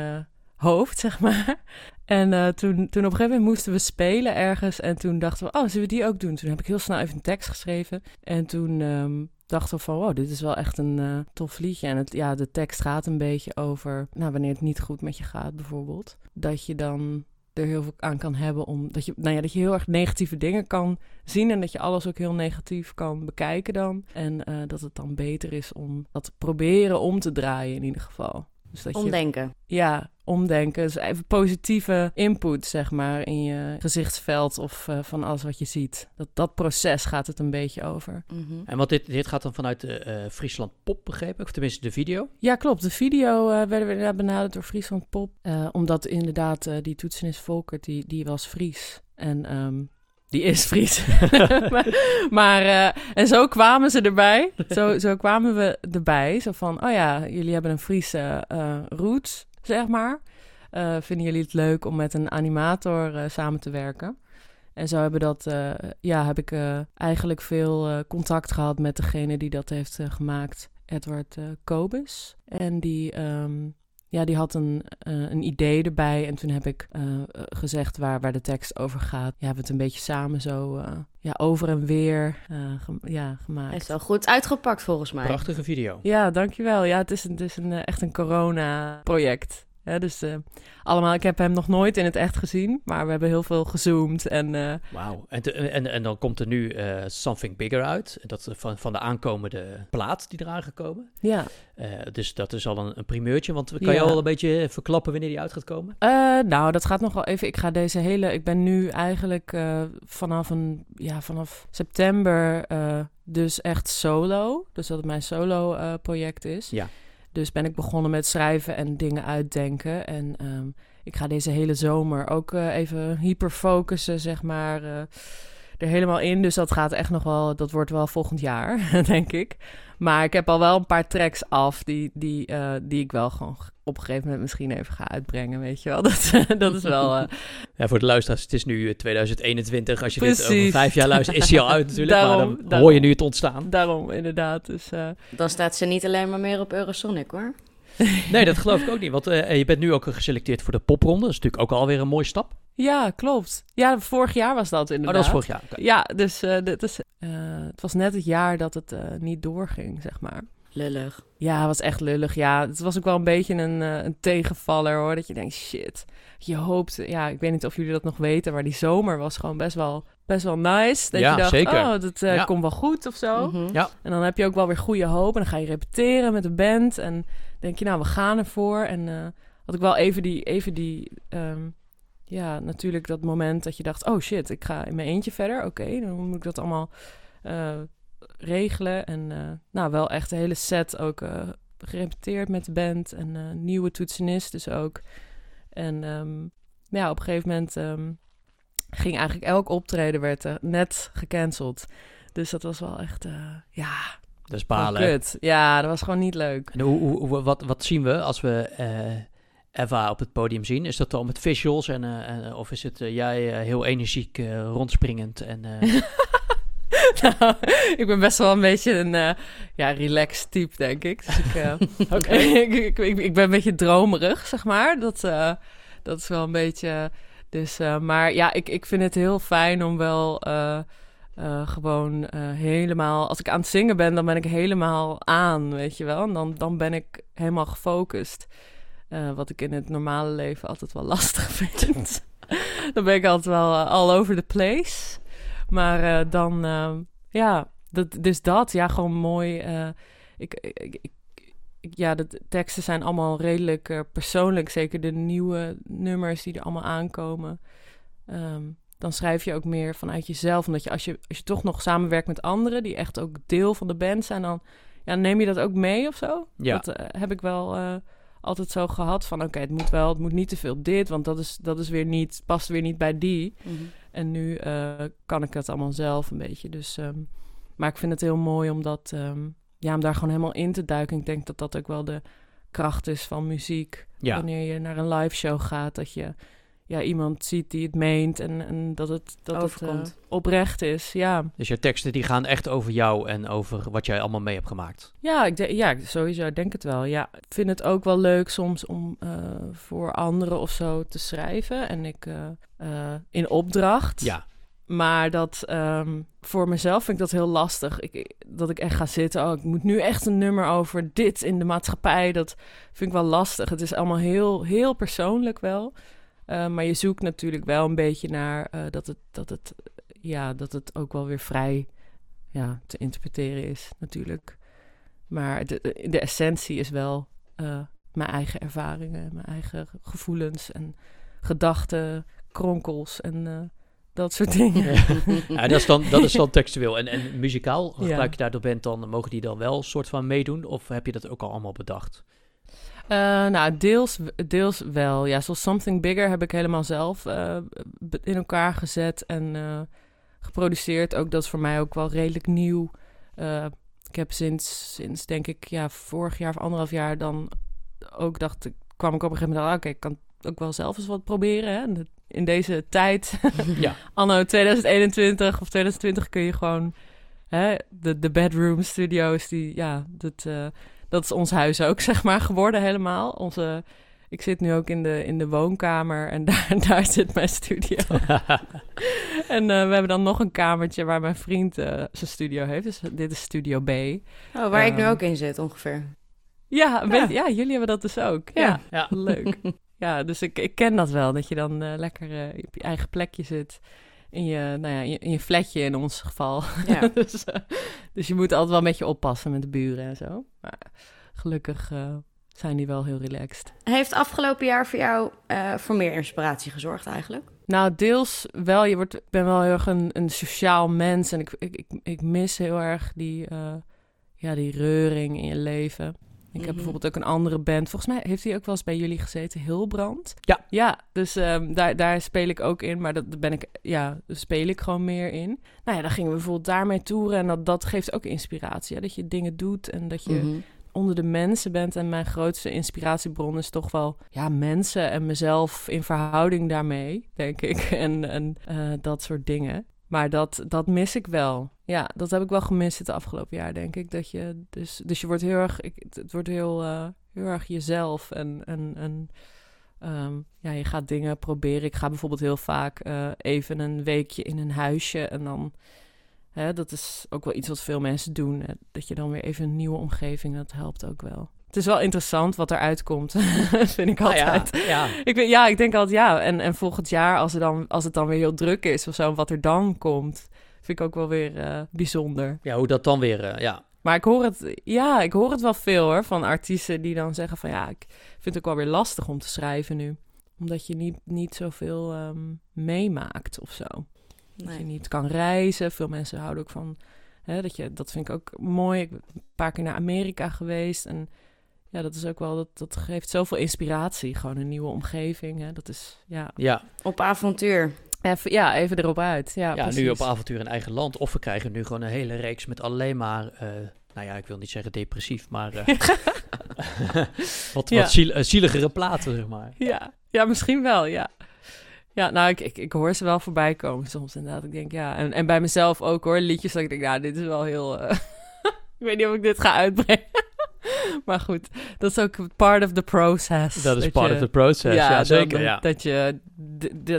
hoofd, zeg maar. En eh, toen, toen op een gegeven moment moesten we spelen ergens. En toen dachten we, oh, zullen we die ook doen? Toen heb ik heel snel even een tekst geschreven. En toen ehm, dachten we van, wow, dit is wel echt een eh, tof liedje. En het, ja, de tekst gaat een beetje over, nou, wanneer het niet goed met je gaat bijvoorbeeld. Dat je dan er heel veel aan kan hebben om dat je, nou ja, dat je heel erg negatieve dingen kan zien en dat je alles ook heel negatief kan bekijken dan. En eh, dat het dan beter is om dat te proberen om te draaien in ieder geval. Dus dat je, Omdenken. ja, omdenken. Dus even positieve input, zeg maar, in je gezichtsveld of eh, van alles wat je ziet. Dat, dat proces gaat het een beetje over. Mhm. En want dit, dit gaat dan vanuit de eh, Friesland Pop, begrepen? Of tenminste de video. Ja, klopt. De video eh, werden we inderdaad benaderd door Friesland Pop. eh, omdat inderdaad eh, die toetsenist Volkert, die, die was Fries. En ehm, die is Fries. maar eh, en zo kwamen ze erbij. Zo, zo kwamen we erbij. Zo van, oh ja, jullie hebben een Friese eh roots, zeg maar. eh, vinden jullie het leuk om met een animator samen te werken? En zo hebben dat, ja, heb ik eigenlijk veel contact gehad met degene die dat heeft gemaakt, Edward Kobus. En die, ehm, ja, die had een, eh, een idee erbij. En toen heb ik eh, gezegd waar, waar de tekst over gaat. Ja, we hebben het een beetje samen zo eh, ja, over en weer eh, ja, gemaakt. Hij is wel goed uitgepakt volgens mij. Prachtige video. Ja, dankjewel. Ja, het is, een, het is een, echt een corona-project. Ja, dus eh, allemaal, ik heb hem nog nooit in het echt gezien, maar we hebben heel veel gezoomd. En eh, Wauw. En, te- en, en dan komt er nu eh, Something Bigger uit. Dat van, van de aankomende plaat die eraan gekomen. ja, dus dat is al een, een primeurtje. Want kan je Ja. al een beetje verklappen wanneer die uit gaat komen? Nou, dat gaat nog wel even. Ik ga deze hele. Ik ben nu eigenlijk vanaf een ja, vanaf september dus echt solo. Dus dat het mijn solo project is. Ja. Dus ben ik begonnen met schrijven en dingen uitdenken. En ehm, ik ga deze hele zomer ook eh, even hyper focussen, zeg maar. eh, er helemaal in. Dus dat gaat echt nog wel. Dat wordt wel volgend jaar, denk ik. Maar ik heb al wel een paar tracks af die, die, eh, die ik wel gewoon op een gegeven moment misschien even ga uitbrengen, weet je wel. Dat, dat is wel... eh, Ja, voor de luisteraars, het is nu eh, 2021. Als je dit over vijf jaar luistert, is hij al uit natuurlijk. maar Daarom, dan daarom. hoor je nu het ontstaan. daarom, inderdaad. Dus eh, Dan staat ze niet alleen maar meer op Eurosonic hoor. Nee, dat geloof ik ook niet. Want eh, je bent nu ook geselecteerd voor de popronde. Dat is natuurlijk ook alweer een mooie stap. ja, klopt. Ja, vorig jaar was dat Oh, inderdaad. dat was vorig jaar. Ja, dus eh, dit is, eh, het was net het jaar dat het eh, niet doorging, zeg maar. Lullig. Ja, het was echt lullig. Ja, het was ook wel een beetje een, eh, een tegenvaller hoor. Dat je denkt, shit. Je hoopt, ja, ik weet niet of jullie dat nog weten, maar die zomer was gewoon best wel, best wel nice. Dat Ja, je dacht, zeker. oh, dat eh, Ja. komt wel goed of zo. Mhm. Ja. En dan heb je ook wel weer goede hoop. En dan ga je repeteren met de band. En denk je, nou, we gaan ervoor. En eh, had ik wel even die, even die ehm, ja, natuurlijk dat moment dat je dacht, oh shit, ik ga in mijn eentje verder. Oké, dan moet ik dat allemaal eh, regelen. En eh, nou, wel echt de hele set ook eh, gerepeteerd met de band. En eh, nieuwe toetsenist dus ook. En ehm, ja, op een gegeven moment ehm, ging eigenlijk elk optreden werd net gecanceld. Dus dat was wel echt, ja, gewoon balen. kut. Ja, dat was gewoon niet leuk. En hoe, hoe, wat, wat zien we als we Eva op het podium zien? Is dat dan met visuals? En, en, of is het jij heel energiek rondspringend? En, nou, ik ben best wel een beetje een eh, ja, relaxed type, denk ik. Dus ik, eh, ik, ik, ik, ik ben een beetje dromerig, zeg maar. Dat, eh, dat is wel een beetje... Dus, maar ja, ik, ik vind het heel fijn om wel gewoon helemaal... Als ik aan het zingen ben, dan ben ik helemaal aan, weet je wel. En dan, dan ben ik helemaal gefocust. Wat ik in het normale leven altijd wel lastig vind. dan ben ik altijd wel all over the place. Maar eh, dan, eh, ja, dat, dus dat, ja, gewoon mooi. eh, ik, ik, ik, ja, de teksten zijn allemaal redelijk persoonlijk. Zeker de nieuwe nummers die er allemaal aankomen. Ehm, dan schrijf je ook meer vanuit jezelf. Omdat je als, je als je toch nog samenwerkt met anderen... die echt ook deel van de band zijn... dan ja, neem je dat ook mee of zo. Ja. Dat heb ik wel altijd zo gehad. Van oké, het moet wel, het moet niet te veel dit... want dat, is, dat is weer niet, past weer niet bij die... Mhm. En nu eh, kan ik het allemaal zelf een beetje. Dus, ehm, maar ik vind het heel mooi om, dat, ehm, ja, om daar gewoon helemaal in te duiken. Ik denk dat dat ook wel de kracht is van muziek. ja. Wanneer je naar een live show gaat, dat je ja, iemand ziet die het meent en, en dat het, dat het eh, oprecht is. Ja, Dus je teksten die gaan echt over jou en over wat jij allemaal mee hebt gemaakt. ja, ik denk, ja sowieso, ik denk het wel. Ja, ik vind het ook wel leuk soms om eh, voor anderen of zo te schrijven. En ik eh, eh, in opdracht. Ja, Maar dat ehm, voor mezelf vind ik dat heel lastig. Ik, ik- dat ik echt ga zitten. Oh, ik moet nu echt een nummer over dit in de maatschappij. Dat vind ik wel lastig. Het is allemaal heel, heel persoonlijk wel. Eh, maar je zoekt natuurlijk wel een beetje naar eh, dat, het, dat, het, ja, dat het ook wel weer vrij ja, te interpreteren is, natuurlijk. Maar de, de, essentie is wel eh, mijn eigen ervaringen, mijn eigen gevoelens en gedachten, kronkels en dat soort dingen. ja dat, is dan, dat is dan textueel. En, en muzikaal, Ja. gebruik je daar de band dan, mogen die dan wel een soort van meedoen? Of heb je dat ook al allemaal bedacht? Eh, nou, deels, deels wel. Ja, zoals Something Bigger heb ik helemaal zelf eh, in elkaar gezet en eh, geproduceerd. Ook dat is voor mij ook wel redelijk nieuw. Ik heb sinds, sinds, denk ik, ja, vorig jaar of anderhalf jaar dan ook dacht ik, kwam ik op een gegeven moment, al, oké, ik kan ook wel zelf eens wat proberen. Hè? In deze tijd, Ja. anno 2021 of 2020, kun je gewoon hè, de, de bedroom studio's, die, ja, dat, dat is ons huis ook, zeg maar, geworden helemaal. Onze, ik zit nu ook in de, in de woonkamer en daar, daar zit mijn studio. en eh, we hebben dan nog een kamertje waar mijn vriend eh, zijn studio heeft. Dus dit is Studio B. Oh, waar ik nu Ehm, ook in zit, ongeveer. Ja, weet- ja. jullie hebben dat dus ook. Ja, ja. leuk. ja, dus ik, ik ken dat wel, dat je dan eh, lekker eh, op je eigen plekje zit. In je, nou ja, in je, flatje in ons geval. Ja. dus, eh, dus je moet altijd wel een beetje oppassen met de buren en zo. Maar gelukkig eh, zijn die wel heel relaxed. Heeft afgelopen jaar voor jou eh, voor meer inspiratie gezorgd eigenlijk? Nou, deels wel. Je wordt, ik ben wel heel erg een, een sociaal mens. En ik, ik, ik, ik mis heel erg die, ja, die reuring in je leven. Ik heb Mhm. bijvoorbeeld ook een andere band. Volgens mij heeft hij ook wel eens bij jullie gezeten, Hilbrand. Ja. Ja, dus ehm, daar, daar speel ik ook in. Maar dat ben ik, ja, daar speel ik gewoon meer in. Nou ja, dan gingen we bijvoorbeeld daarmee toeren. En dat, dat geeft ook inspiratie. Dat je dingen doet en dat je Mhm. onder de mensen bent. En mijn grootste inspiratiebron is toch wel ja, mensen en mezelf in verhouding daarmee, denk ik. En, en eh, dat soort dingen. Maar dat, dat mis ik wel. Ja, dat heb ik wel gemist het afgelopen jaar, denk ik. Dat je, dus, dus je wordt heel erg, het wordt heel, eh, heel erg jezelf. En, en, en ehm, ja, je gaat dingen proberen. Ik ga bijvoorbeeld heel vaak eh, even een weekje in een huisje. En dan, hè, dat is ook wel iets wat veel mensen doen. Dat je dan weer even een nieuwe omgeving, dat helpt ook wel. Het is wel interessant wat eruit komt, vind ik Ah, ja, altijd. ja. Ik weet, ja, ik denk altijd ja. En, en volgend jaar, als, er dan, als het dan weer heel druk is of zo, wat er dan komt, vind ik ook wel weer eh, bijzonder. ja, hoe dat dan weer, eh, ja. Maar ik hoor het, ja, ik hoor het wel veel hoor, van artiesten die dan zeggen van ja, ik vind het ook wel weer lastig om te schrijven nu. Omdat je niet, niet zoveel ehm, meemaakt of zo. Dat je niet kan reizen. Veel mensen houden ook van, hè, dat, je, dat vind ik ook mooi. Ik ben een paar keer naar Amerika geweest en ja, dat is ook wel, dat, dat geeft zoveel inspiratie. Gewoon een nieuwe omgeving, hè. dat is, ja, Ja, Op avontuur. even, ja, even erop uit. Ja, ja nu op avontuur in eigen land. Of we krijgen nu gewoon een hele reeks met alleen maar, eh, nou ja, ik wil niet zeggen depressief, maar eh, wat, Ja. wat ziel, eh, zieligere platen, zeg maar. Ja, ja misschien wel, ja. Ja, nou, ik, ik, ik hoor ze wel voorbij komen soms inderdaad. Ik denk, ja, en, en bij mezelf ook hoor, liedjes dat ik denk, nou, dit is wel heel... ik weet niet of ik dit ga uitbrengen. maar goed, dat is ook part of the process. Dat is part je- of the process, ja, zeker, dan- ja. Dat je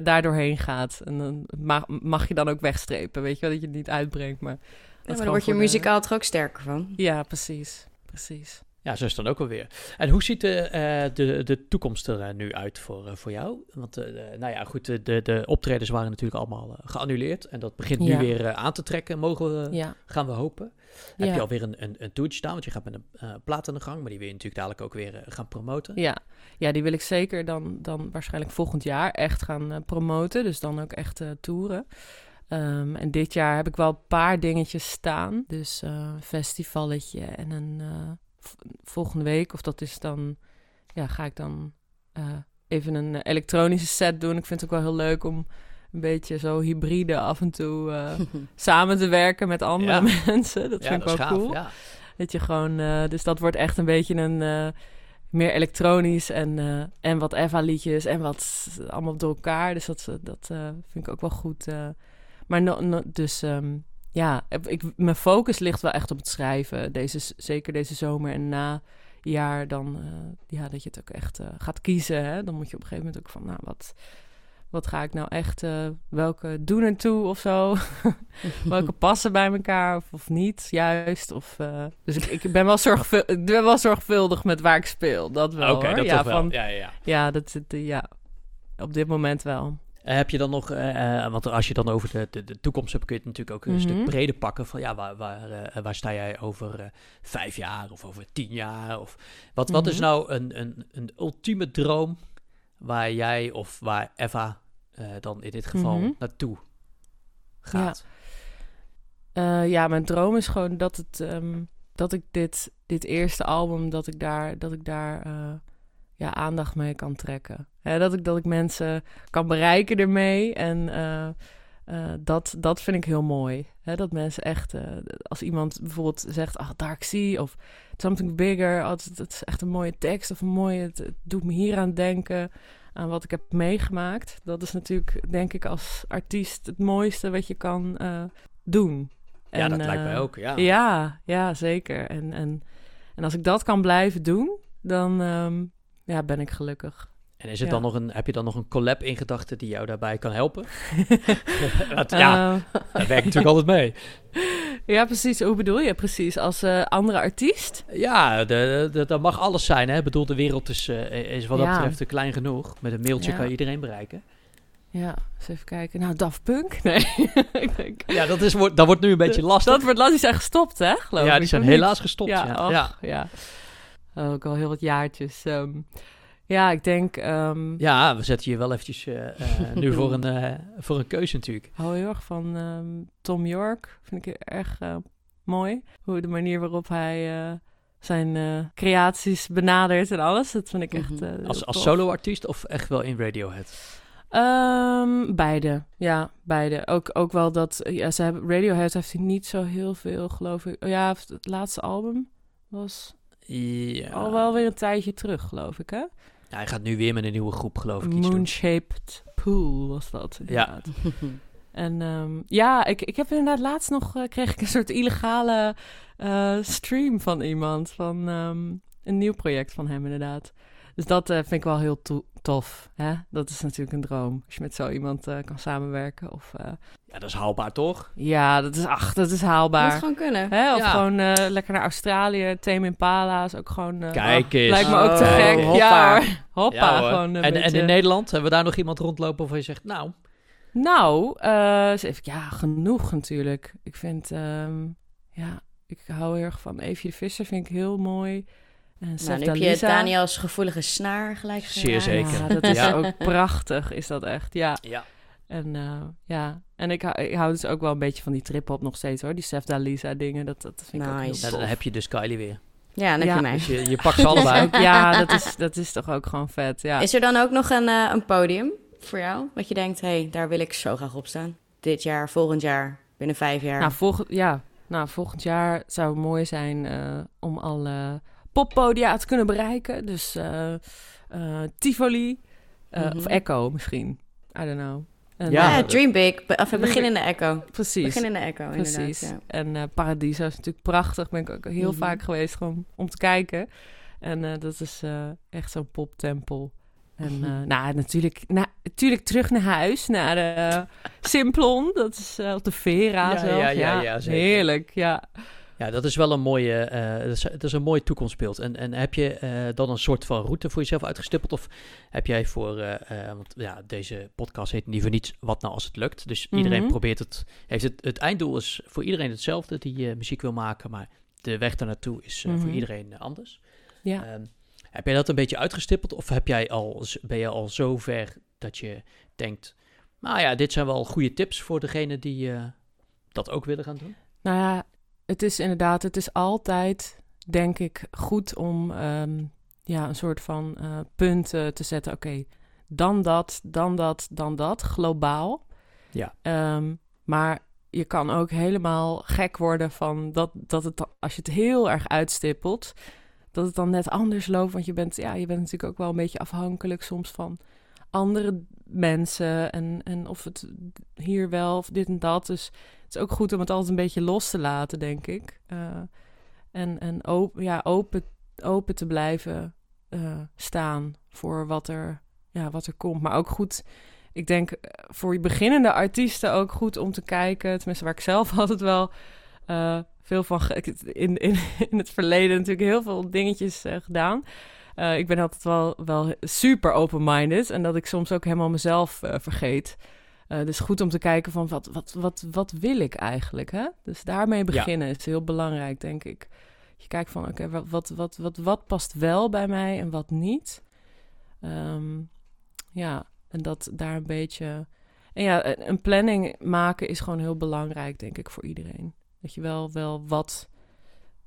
daar doorheen gaat. En dan mag, mag je dan ook wegstrepen, weet je wel, dat je het niet uitbrengt. Maar, Ja, maar dan word je de- muzikaal toch ook sterker van. Ja, precies, precies. Ja, zo is het dan ook alweer. En hoe ziet de, eh, de, de toekomst er eh, nu uit voor, eh, voor jou? Want, nou ja, goed, de, de, de optredens waren natuurlijk allemaal geannuleerd. En dat begint nu weer aan te trekken, mogen we, Ja, gaan we hopen. Heb je alweer een, een, een toertje staan? Want je gaat met een plaat aan de gang, maar die wil je natuurlijk dadelijk ook weer gaan promoten. Ja. ja, die wil ik zeker dan, dan waarschijnlijk volgend jaar echt gaan promoten. Dus dan ook echt toeren. Ehm, en dit jaar heb ik wel een paar dingetjes staan. Dus een festivalletje en een volgende week, of dat is dan, ja, ga ik dan eh, even een eh, elektronische set doen. Ik vind het ook wel heel leuk om een beetje zo hybride af en toe eh, samen te werken met andere Ja. mensen. Dat ja, vind ik dat wel gaaf. cool. Ja. Dat je gewoon, dus dat wordt echt een beetje een meer elektronisch en, en wat Eva-liedjes en wat allemaal door elkaar. Dus dat, dat vind ik ook wel goed. maar no, no- dus ehm, ja, ik, mijn focus ligt wel echt op het schrijven. Deze, zeker deze zomer en na jaar dan, eh, ja, dat je het ook echt eh, gaat kiezen. Hè? Dan moet je op een gegeven moment ook van, nou, wat, wat ga ik nou echt, eh, welke doen er toe of zo? welke passen bij elkaar of, of niet, juist. Of, dus ik, ik, ben wel zorgvul, ik ben wel zorgvuldig met waar ik speel, dat wel Oké, dat ja, wel. van, Ja, ja, ja. ja, dat ja, op dit moment wel. Eh, heb je dan nog, eh, eh, want als je dan over de, de, de toekomst hebt, kun je het natuurlijk ook een Mhm. stuk breder pakken. Van ja, waar, waar, waar sta jij over vijf jaar of over tien jaar? Of wat, wat is Mhm. nou een, een, een ultieme droom waar jij of waar Eva dan in dit geval Mhm. naartoe gaat? Eh, ja, mijn droom is gewoon dat het ehm, dat ik dit, dit eerste album, dat ik daar, dat ik daar ja, aandacht mee kan trekken. Hè, dat, ik, dat ik mensen kan bereiken ermee. En eh, eh, dat, dat vind ik heel mooi. Hè, dat mensen echt, eh, als iemand bijvoorbeeld zegt, ah, Dark Sea of Something Bigger, oh, het is echt een mooie tekst of een mooie, het, het doet me hier aan denken. aan wat ik heb meegemaakt. Dat is natuurlijk, denk ik, als artiest het mooiste wat je kan doen. Ja, En, dat lijkt mij ook. Ja. Ja, ja, zeker. En, en, en als ik dat kan blijven doen, dan ehm, ja, ben ik gelukkig. En is het Ja. dan nog een, heb je dan nog een collab in gedachten die jou daarbij kan helpen? Ja, Eh, dat werkt natuurlijk altijd mee. ja, precies. Hoe bedoel je precies? Als eh, andere artiest? Ja, de, de, dat mag alles zijn. Hè? Ik bedoel, de wereld is, eh, is wat dat betreft te klein genoeg. Met een mailtje Ja. kan je iedereen bereiken. Ja, eens even kijken. Nou, Daft Punk? Nee. ik denk, Ja, dat, is, wordt- dat wordt nu een beetje lastig. dat wordt lastig. Die zijn gestopt, hè? Geloof ja, ik, die zijn niet? helaas gestopt. Ja, Ja, ja. ja. Ook al heel wat jaartjes. ehm. Ja, ik denk... ehm Ja, we zetten je wel eventjes eh, eh, nu voor een, eh, voor een keuze natuurlijk. Ik hou heel erg van ehm, Tom York. Vind ik erg mooi. Hoe de manier waarop hij zijn creaties benadert en alles. Dat vind ik echt Mhm. Als, als solo-artiest of echt wel in Radiohead? Ehm, beide, ja, beide. Ook, ook wel dat, ja, ze hebben, Radiohead heeft hij niet zo heel veel, geloof ik. Ja, het laatste album was Ja. al wel weer een tijdje terug, geloof ik, hè? Ja, hij gaat nu weer met een nieuwe groep, geloof ik. Iets doen. Moonshaped Pool was dat, Ja. inderdaad. En ehm, ja, ik, ik heb inderdaad laatst nog, eh, kreeg ik een soort illegale eh, stream van iemand, van ehm, een nieuw project van hem inderdaad. Dus dat eh, vind ik wel heel to- tof. Hè? Dat is natuurlijk een droom, als je met zo iemand eh, kan samenwerken. Of, eh, Ja, dat is haalbaar, toch? ja, dat is, ach, dat is Moet haalbaar. gewoon kunnen. Hè? Of Ja. gewoon eh, lekker naar Australië, Tame Impala is ook gewoon... eh, Kijk oh, eens. Lijkt me ook te Oh, gek. hoppa. Ja hoor, hoppa. Ja, hoor. gewoon een en, en in Nederland, hebben we daar nog iemand rondlopen waarvan je zegt, nou, Nou, eh, eens even, ja, genoeg natuurlijk. Ik vind, ehm, ja, ik hou heel erg van Evie de Visser, vind ik heel mooi. En Nou, Sef nu heb je. Daniels gevoelige snaar gelijk Zeer zeker. Ja, dat is Ja. ook prachtig, is dat echt, ja. ja. En eh, ja, en ik, hou- ik hou dus ook wel een beetje van die trip-hop nog steeds hoor. Die Sef Dalisa dingen, dat, dat vind ik ook heel Nice. Tof. dan heb je dus Kylie weer. Ja, dan heb Ja. je mij. Dus je, je pakt ze allebei. Ja, dat is, dat is toch ook gewoon vet, ja. Is er dan ook nog een, eh, een podium voor jou? Wat je denkt, hé, hey, daar wil ik zo graag op staan. Dit jaar, volgend jaar, binnen vijf jaar. Nou, volgend, ja. nou, volgend jaar zou het mooi zijn eh, om alle poppodia te kunnen bereiken. Dus eh, eh, Tivoli eh, Mhm. of Echo misschien. I don't know. En, Ja, Ja, Dream Big. Be- Of begin in de Echo. precies. Begin in de Echo, Precies. inderdaad. Ja. En eh, Paradiso is natuurlijk prachtig. Ben ik ook heel Mhm. vaak geweest gewoon om te kijken. En eh, dat is eh, echt zo'n poptempel. En Mhm. eh, nou, natuurlijk, nou, natuurlijk terug naar huis, naar de Simplon. Dat is op de Vera Ja, zelf. ja, ja, ja, zeker. heerlijk, ja. Ja, dat is wel een mooie, eh, dat, is, dat is een mooie toekomstbeeld. En, en heb je eh, dan een soort van route voor jezelf uitgestippeld? Of heb jij voor, eh, want ja, deze podcast heet niet voor niets Wat nou als het lukt. Dus iedereen Mhm. probeert het, heeft het, het einddoel is voor iedereen hetzelfde die muziek wil maken. Maar de weg daar naartoe is voor Mhm. iedereen anders. Ja. Ehm, heb jij dat een beetje uitgestippeld? Of heb jij al, ben je al zo ver dat je denkt, nou ja, dit zijn wel goede tips voor degene die dat ook willen gaan doen? Nou ja, het is inderdaad, het is altijd, denk ik, goed om ehm, ja, een soort van eh, punten te zetten. Oké, dan dat, dan dat, dan dat, globaal. Ja. Ehm, maar je kan ook helemaal gek worden van dat, dat het, als je het heel erg uitstippelt, dat het dan net anders loopt. Want je bent, ja, je bent natuurlijk ook wel een beetje afhankelijk soms van andere mensen en, en of het hier wel of dit en dat. Dus het is ook goed om het altijd een beetje los te laten, denk ik. Eh, en en open, ja, open, open te blijven eh, staan voor wat er, ja, wat er komt. Maar ook goed, ik denk eh, voor beginnende artiesten ook goed om te kijken. Tenminste, waar ik zelf altijd wel veel van... In, in, in het verleden natuurlijk heel veel dingetjes gedaan. Eh, ik ben altijd wel, wel super open-minded. En dat ik soms ook helemaal mezelf eh, vergeet. Eh, dus goed om te kijken van wat, wat, wat, wat wil ik eigenlijk? Hè? Dus daarmee beginnen is heel belangrijk, denk ik. Je kijkt van, oké, wat, wat, wat, wat, wat past wel bij mij en wat niet? Ehm, ja, en dat daar een beetje... En ja, een een planning maken is gewoon heel belangrijk, denk ik, voor iedereen. Dat je wel, wel wat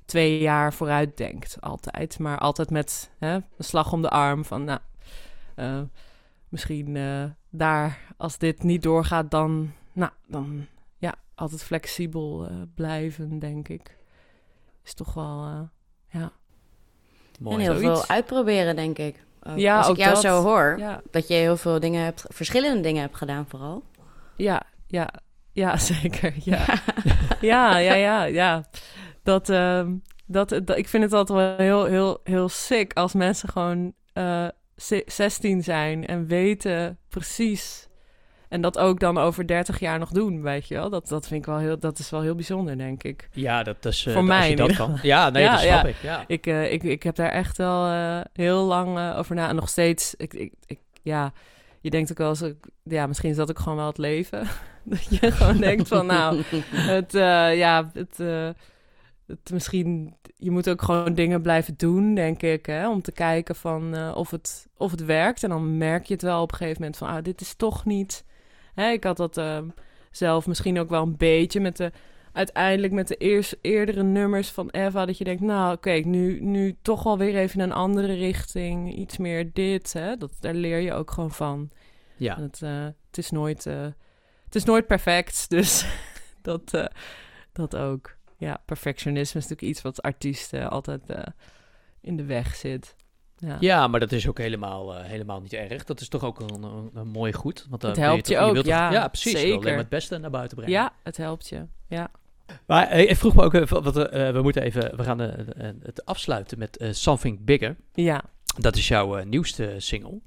twee jaar vooruit denkt, altijd. Maar altijd met hè, een slag om de arm van, nou, eh, misschien eh, daar, als dit niet doorgaat, dan, nou, dan ja, altijd flexibel eh, blijven, denk ik. Is toch wel, eh, ja. Mooi. en heel zoiets. veel uitproberen, denk ik. ook. Ja, Als ook ik jou dat. zo hoor, Ja, dat je heel veel dingen hebt, verschillende dingen hebt gedaan vooral. ja, ja, ja, zeker. Ja, ja, ja, ja. ja. Dat, ehm, dat, dat, ik vind het altijd wel heel, heel, heel sick als mensen gewoon eh, ze- 16 zijn en weten precies. En dat ook dan over 30 jaar nog doen, weet je wel. Dat, dat vind ik wel heel, dat is wel heel bijzonder, denk ik. Ja, dat is... eh, Voor mij je dat kan. Ja, nee, Ja, dat snap ja. ik. Ja. Ik, eh, ik, ik heb daar echt wel eh, heel lang eh, over na. En nog steeds, ik, ik, ik, ja, je denkt ook wel eens, ja, misschien is dat ook gewoon wel het leven. dat je gewoon denkt van, nou, het, eh, ja, het, eh, het misschien, je moet ook gewoon dingen blijven doen, denk ik, hè, om te kijken van eh, of, het, of het werkt. En dan merk je het wel op een gegeven moment van, ah, dit is toch niet. Hè, ik had dat eh, zelf misschien ook wel een beetje met de uiteindelijk met de eers, eerdere nummers van Eva, dat je denkt, nou oké, nu, nu toch wel weer even een andere richting, iets meer dit, hè? Dat, daar leer je ook gewoon van. Ja. Het, eh, het, is nooit, het is nooit perfect, dus dat, dat ook. Ja, perfectionisme is natuurlijk iets wat artiesten altijd eh, in de weg zit. Ja. Ja, maar dat is ook helemaal, eh, helemaal niet erg. Dat is toch ook een, een, een mooi goed. Want Het helpt toch- je ook, toch- ja, ja, precies. Je alleen zeker. maar het beste naar buiten brengen. ja, het helpt je. Ja. Maar eh, ik vroeg me ook, even, wat, we moeten even, we gaan het afsluiten met Something Bigger. Ja. Dat is jouw nieuwste single.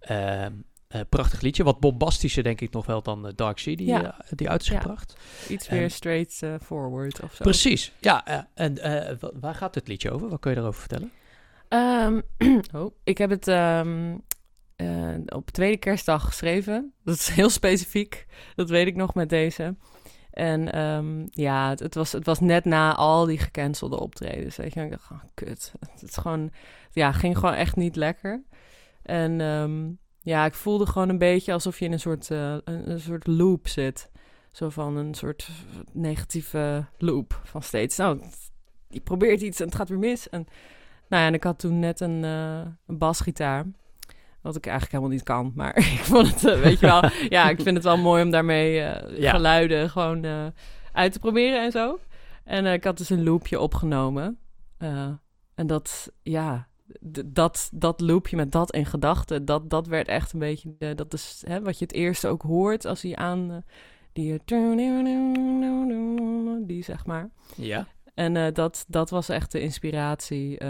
Ehm, eh, prachtig liedje. Wat bombastischer denk ik nog wel dan eh, Dark Ja. eh, die uit is Ja. gebracht. Iets meer straight forward of zo. Precies. Ja, en wa- waar gaat dit liedje over? Wat kun je daarover vertellen? Ehm, oh, ik heb het ehm, eh, op tweede kerstdag geschreven. Dat is heel specifiek. Dat weet ik nog met deze. En ehm, ja, het, het was, het was net na al die gecancelde optredens. Weet je, en ik dacht, oh, kut. Het is gewoon, ja, ging gewoon echt niet lekker. En ja, ik voelde gewoon een beetje alsof je in een soort, eh, een, een soort loop zit. Zo van een soort negatieve loop van steeds. Nou, je probeert iets en het gaat weer mis. En nou ja, en ik had toen net een, eh, een basgitaar. Wat ik eigenlijk helemaal niet kan. Maar ik vond het, eh, weet je wel... ja, ik vind het wel mooi om daarmee Ja. geluiden gewoon uit te proberen en zo. En ik had dus een loopje opgenomen. En dat, ja... Dat, dat loopje met dat in gedachten, dat, dat werd echt een beetje... De, dat is hè, wat je het eerste ook hoort als hij aan... eh, die, eh, die zeg maar. Ja. En eh, dat, dat was echt de inspiratie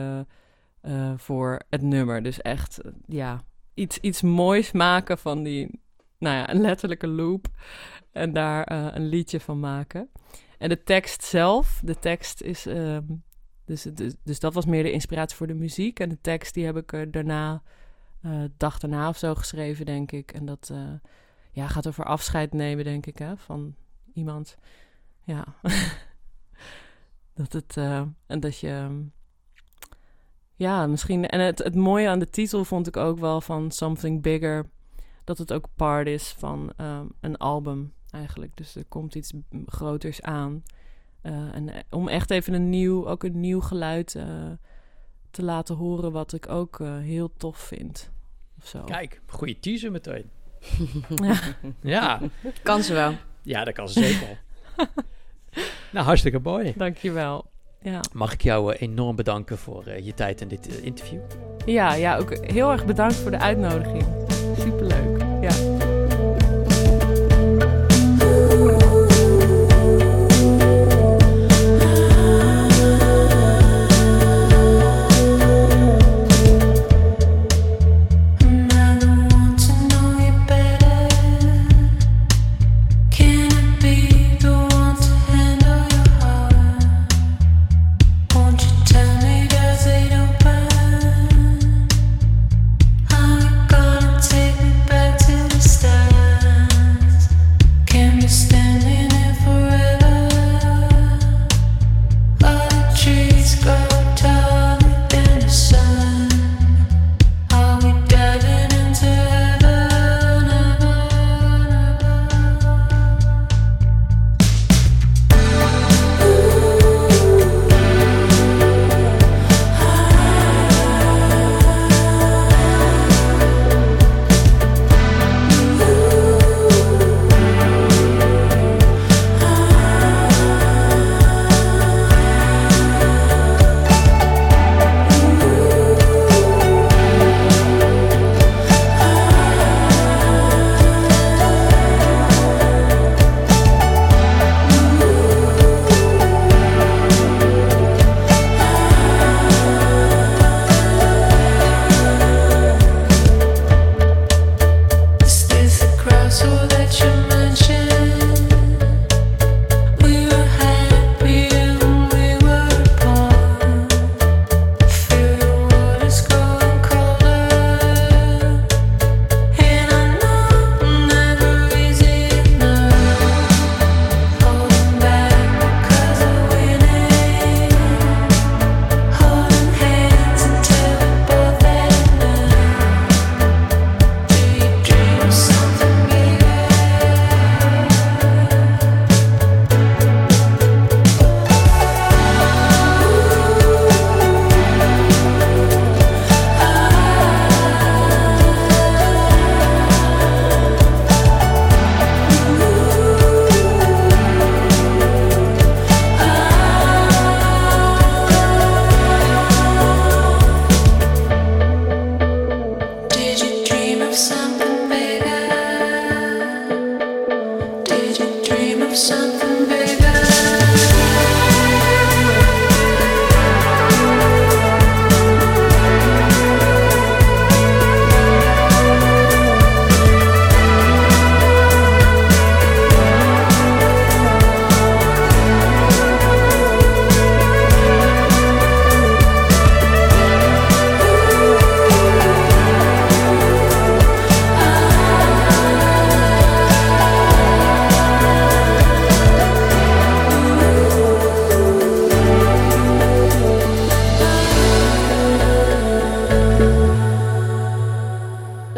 voor het nummer. Dus echt, ja, iets, iets moois maken van die, nou ja, een letterlijke loop. En daar een liedje van maken. En de tekst zelf, de tekst is, ehm, dus, dus, dat was meer de inspiratie voor de muziek. En de tekst die heb ik er daarna, eh dag daarna of zo geschreven, denk ik. En dat eh, ja, gaat over afscheid nemen, denk ik, hè, van iemand. Ja. Dat het, eh, en dat je, ehm, ja, misschien, en het, het mooie aan de titel vond ik ook wel van Something Bigger, dat het ook part is van ehm, een album eigenlijk. Dus er komt iets groters aan. Eh, en eh, om echt even een nieuw, ook een nieuw geluid eh, te laten horen, wat ik ook eh, heel tof vind. Of zo. Kijk, goede teaser meteen. Ja. Ja, Kan ze wel. ja dat kan ze zeker. nou, hartstikke mooi. Dankjewel. Ja. Mag ik jou enorm bedanken voor eh, je tijd in dit interview. ja, ja, ook heel erg bedankt voor de uitnodiging.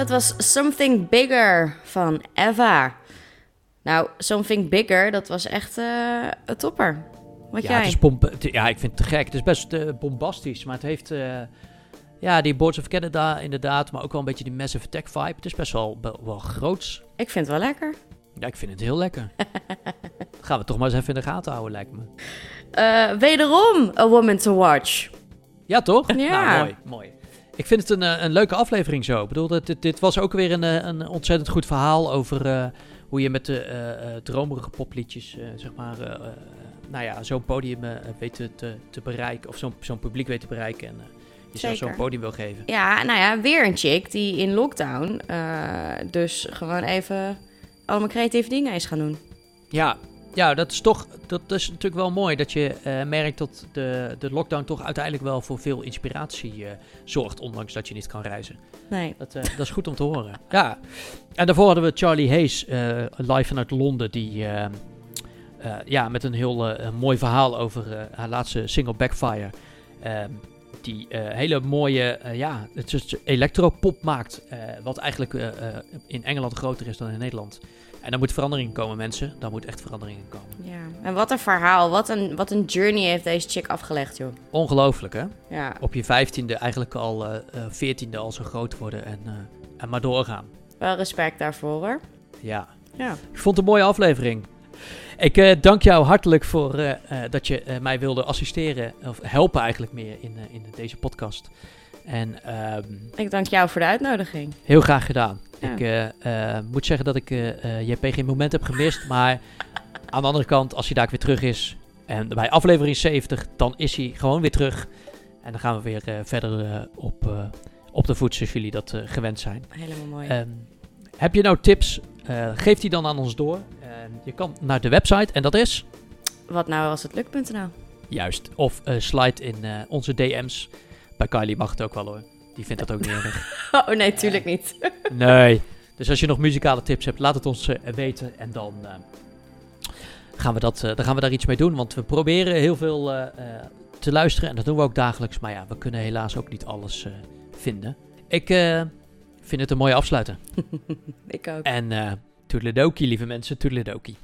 Was Something Bigger van Eva. Nou, Something Bigger, dat was echt eh, een topper. Wat ja, jij? het is pomp ja, ik vind het te gek. Het is best eh, bombastisch, maar het heeft... eh, ja, die Boards of Canada inderdaad, maar ook wel een beetje die Massive Attack vibe. Het is best wel, wel, wel groots. Ik vind het wel lekker. Ja, ik vind het heel lekker. Gaan we toch maar eens even in de gaten houden, lijkt me. Wederom A Woman to Watch. Ja, toch? Ja. Nou, mooi, mooi. Ik vind het een, eh, een leuke aflevering zo. Ik bedoel, dit, dit, was ook weer een, eh, een ontzettend goed verhaal over eh, hoe je met de dromerige popliedjes, zeg maar, nou ja, zo'n podium weet te, te, bereiken, of zo'n zo'n publiek weet te bereiken en Zeker. zo'n podium wil geven. Ja, nou ja, weer een chick die in lockdown dus gewoon even allemaal creatieve dingen is gaan doen. Ja, ja dat is toch, dat is natuurlijk wel mooi dat je eh, merkt dat de, de lockdown toch uiteindelijk wel voor veel inspiratie eh, zorgt, ondanks dat je niet kan reizen. Nee. Dat, eh, dat is goed om te horen. Ja. En daarvoor hadden we Charlie Hayes live vanuit Londen. Die ja, met een heel mooi verhaal over haar laatste single Backfire. Ehm, die hele mooie, ja, het is electropop maakt. wat eigenlijk in Engeland groter is dan in Nederland. En daar moet verandering komen, mensen. Daar moet echt verandering in komen. Ja. En wat een verhaal, wat een, wat een journey heeft deze chick afgelegd, joh. Ongelooflijk, hè? Ja, Op je vijftiende eigenlijk al eh, eh, veertiende al zo groot worden en, eh, en maar doorgaan. wel respect daarvoor, hoor. Ja, Ja. Ik vond het een mooie aflevering. Ik dank jou hartelijk voor dat je mij wilde assisteren, of helpen eigenlijk meer in, in deze podcast. En ehm, Ik dank jou voor de uitnodiging. heel graag gedaan. Ja. Ik eh, eh, moet zeggen dat ik eh eh, JP geen moment heb gemist, maar aan de andere kant, als hij daar weer terug is, en bij aflevering 70, dan is hij gewoon weer terug. En dan gaan we weer verder op, op de voet zoals jullie dat gewend zijn. Helemaal mooi. Ehm, heb je nou tips? Geef die dan aan ons door. Je kan naar de website en dat is Wat nou als het lukt.nl. juist. Of slide in onze DM's. Bij Kylie mag het ook wel hoor. Die vindt dat ook niet erg. Oh nee, tuurlijk niet. Nee. Dus als je nog muzikale tips hebt, laat het ons eh, weten. En dan, eh, gaan we dat, eh, dan gaan we daar iets mee doen. Want we proberen heel veel te luisteren. En dat doen we ook dagelijks. Maar ja, we kunnen helaas ook niet alles vinden. Ik vind het een mooie afsluiter. Ik ook. En toedeledokie, lieve mensen. Toedeledokie.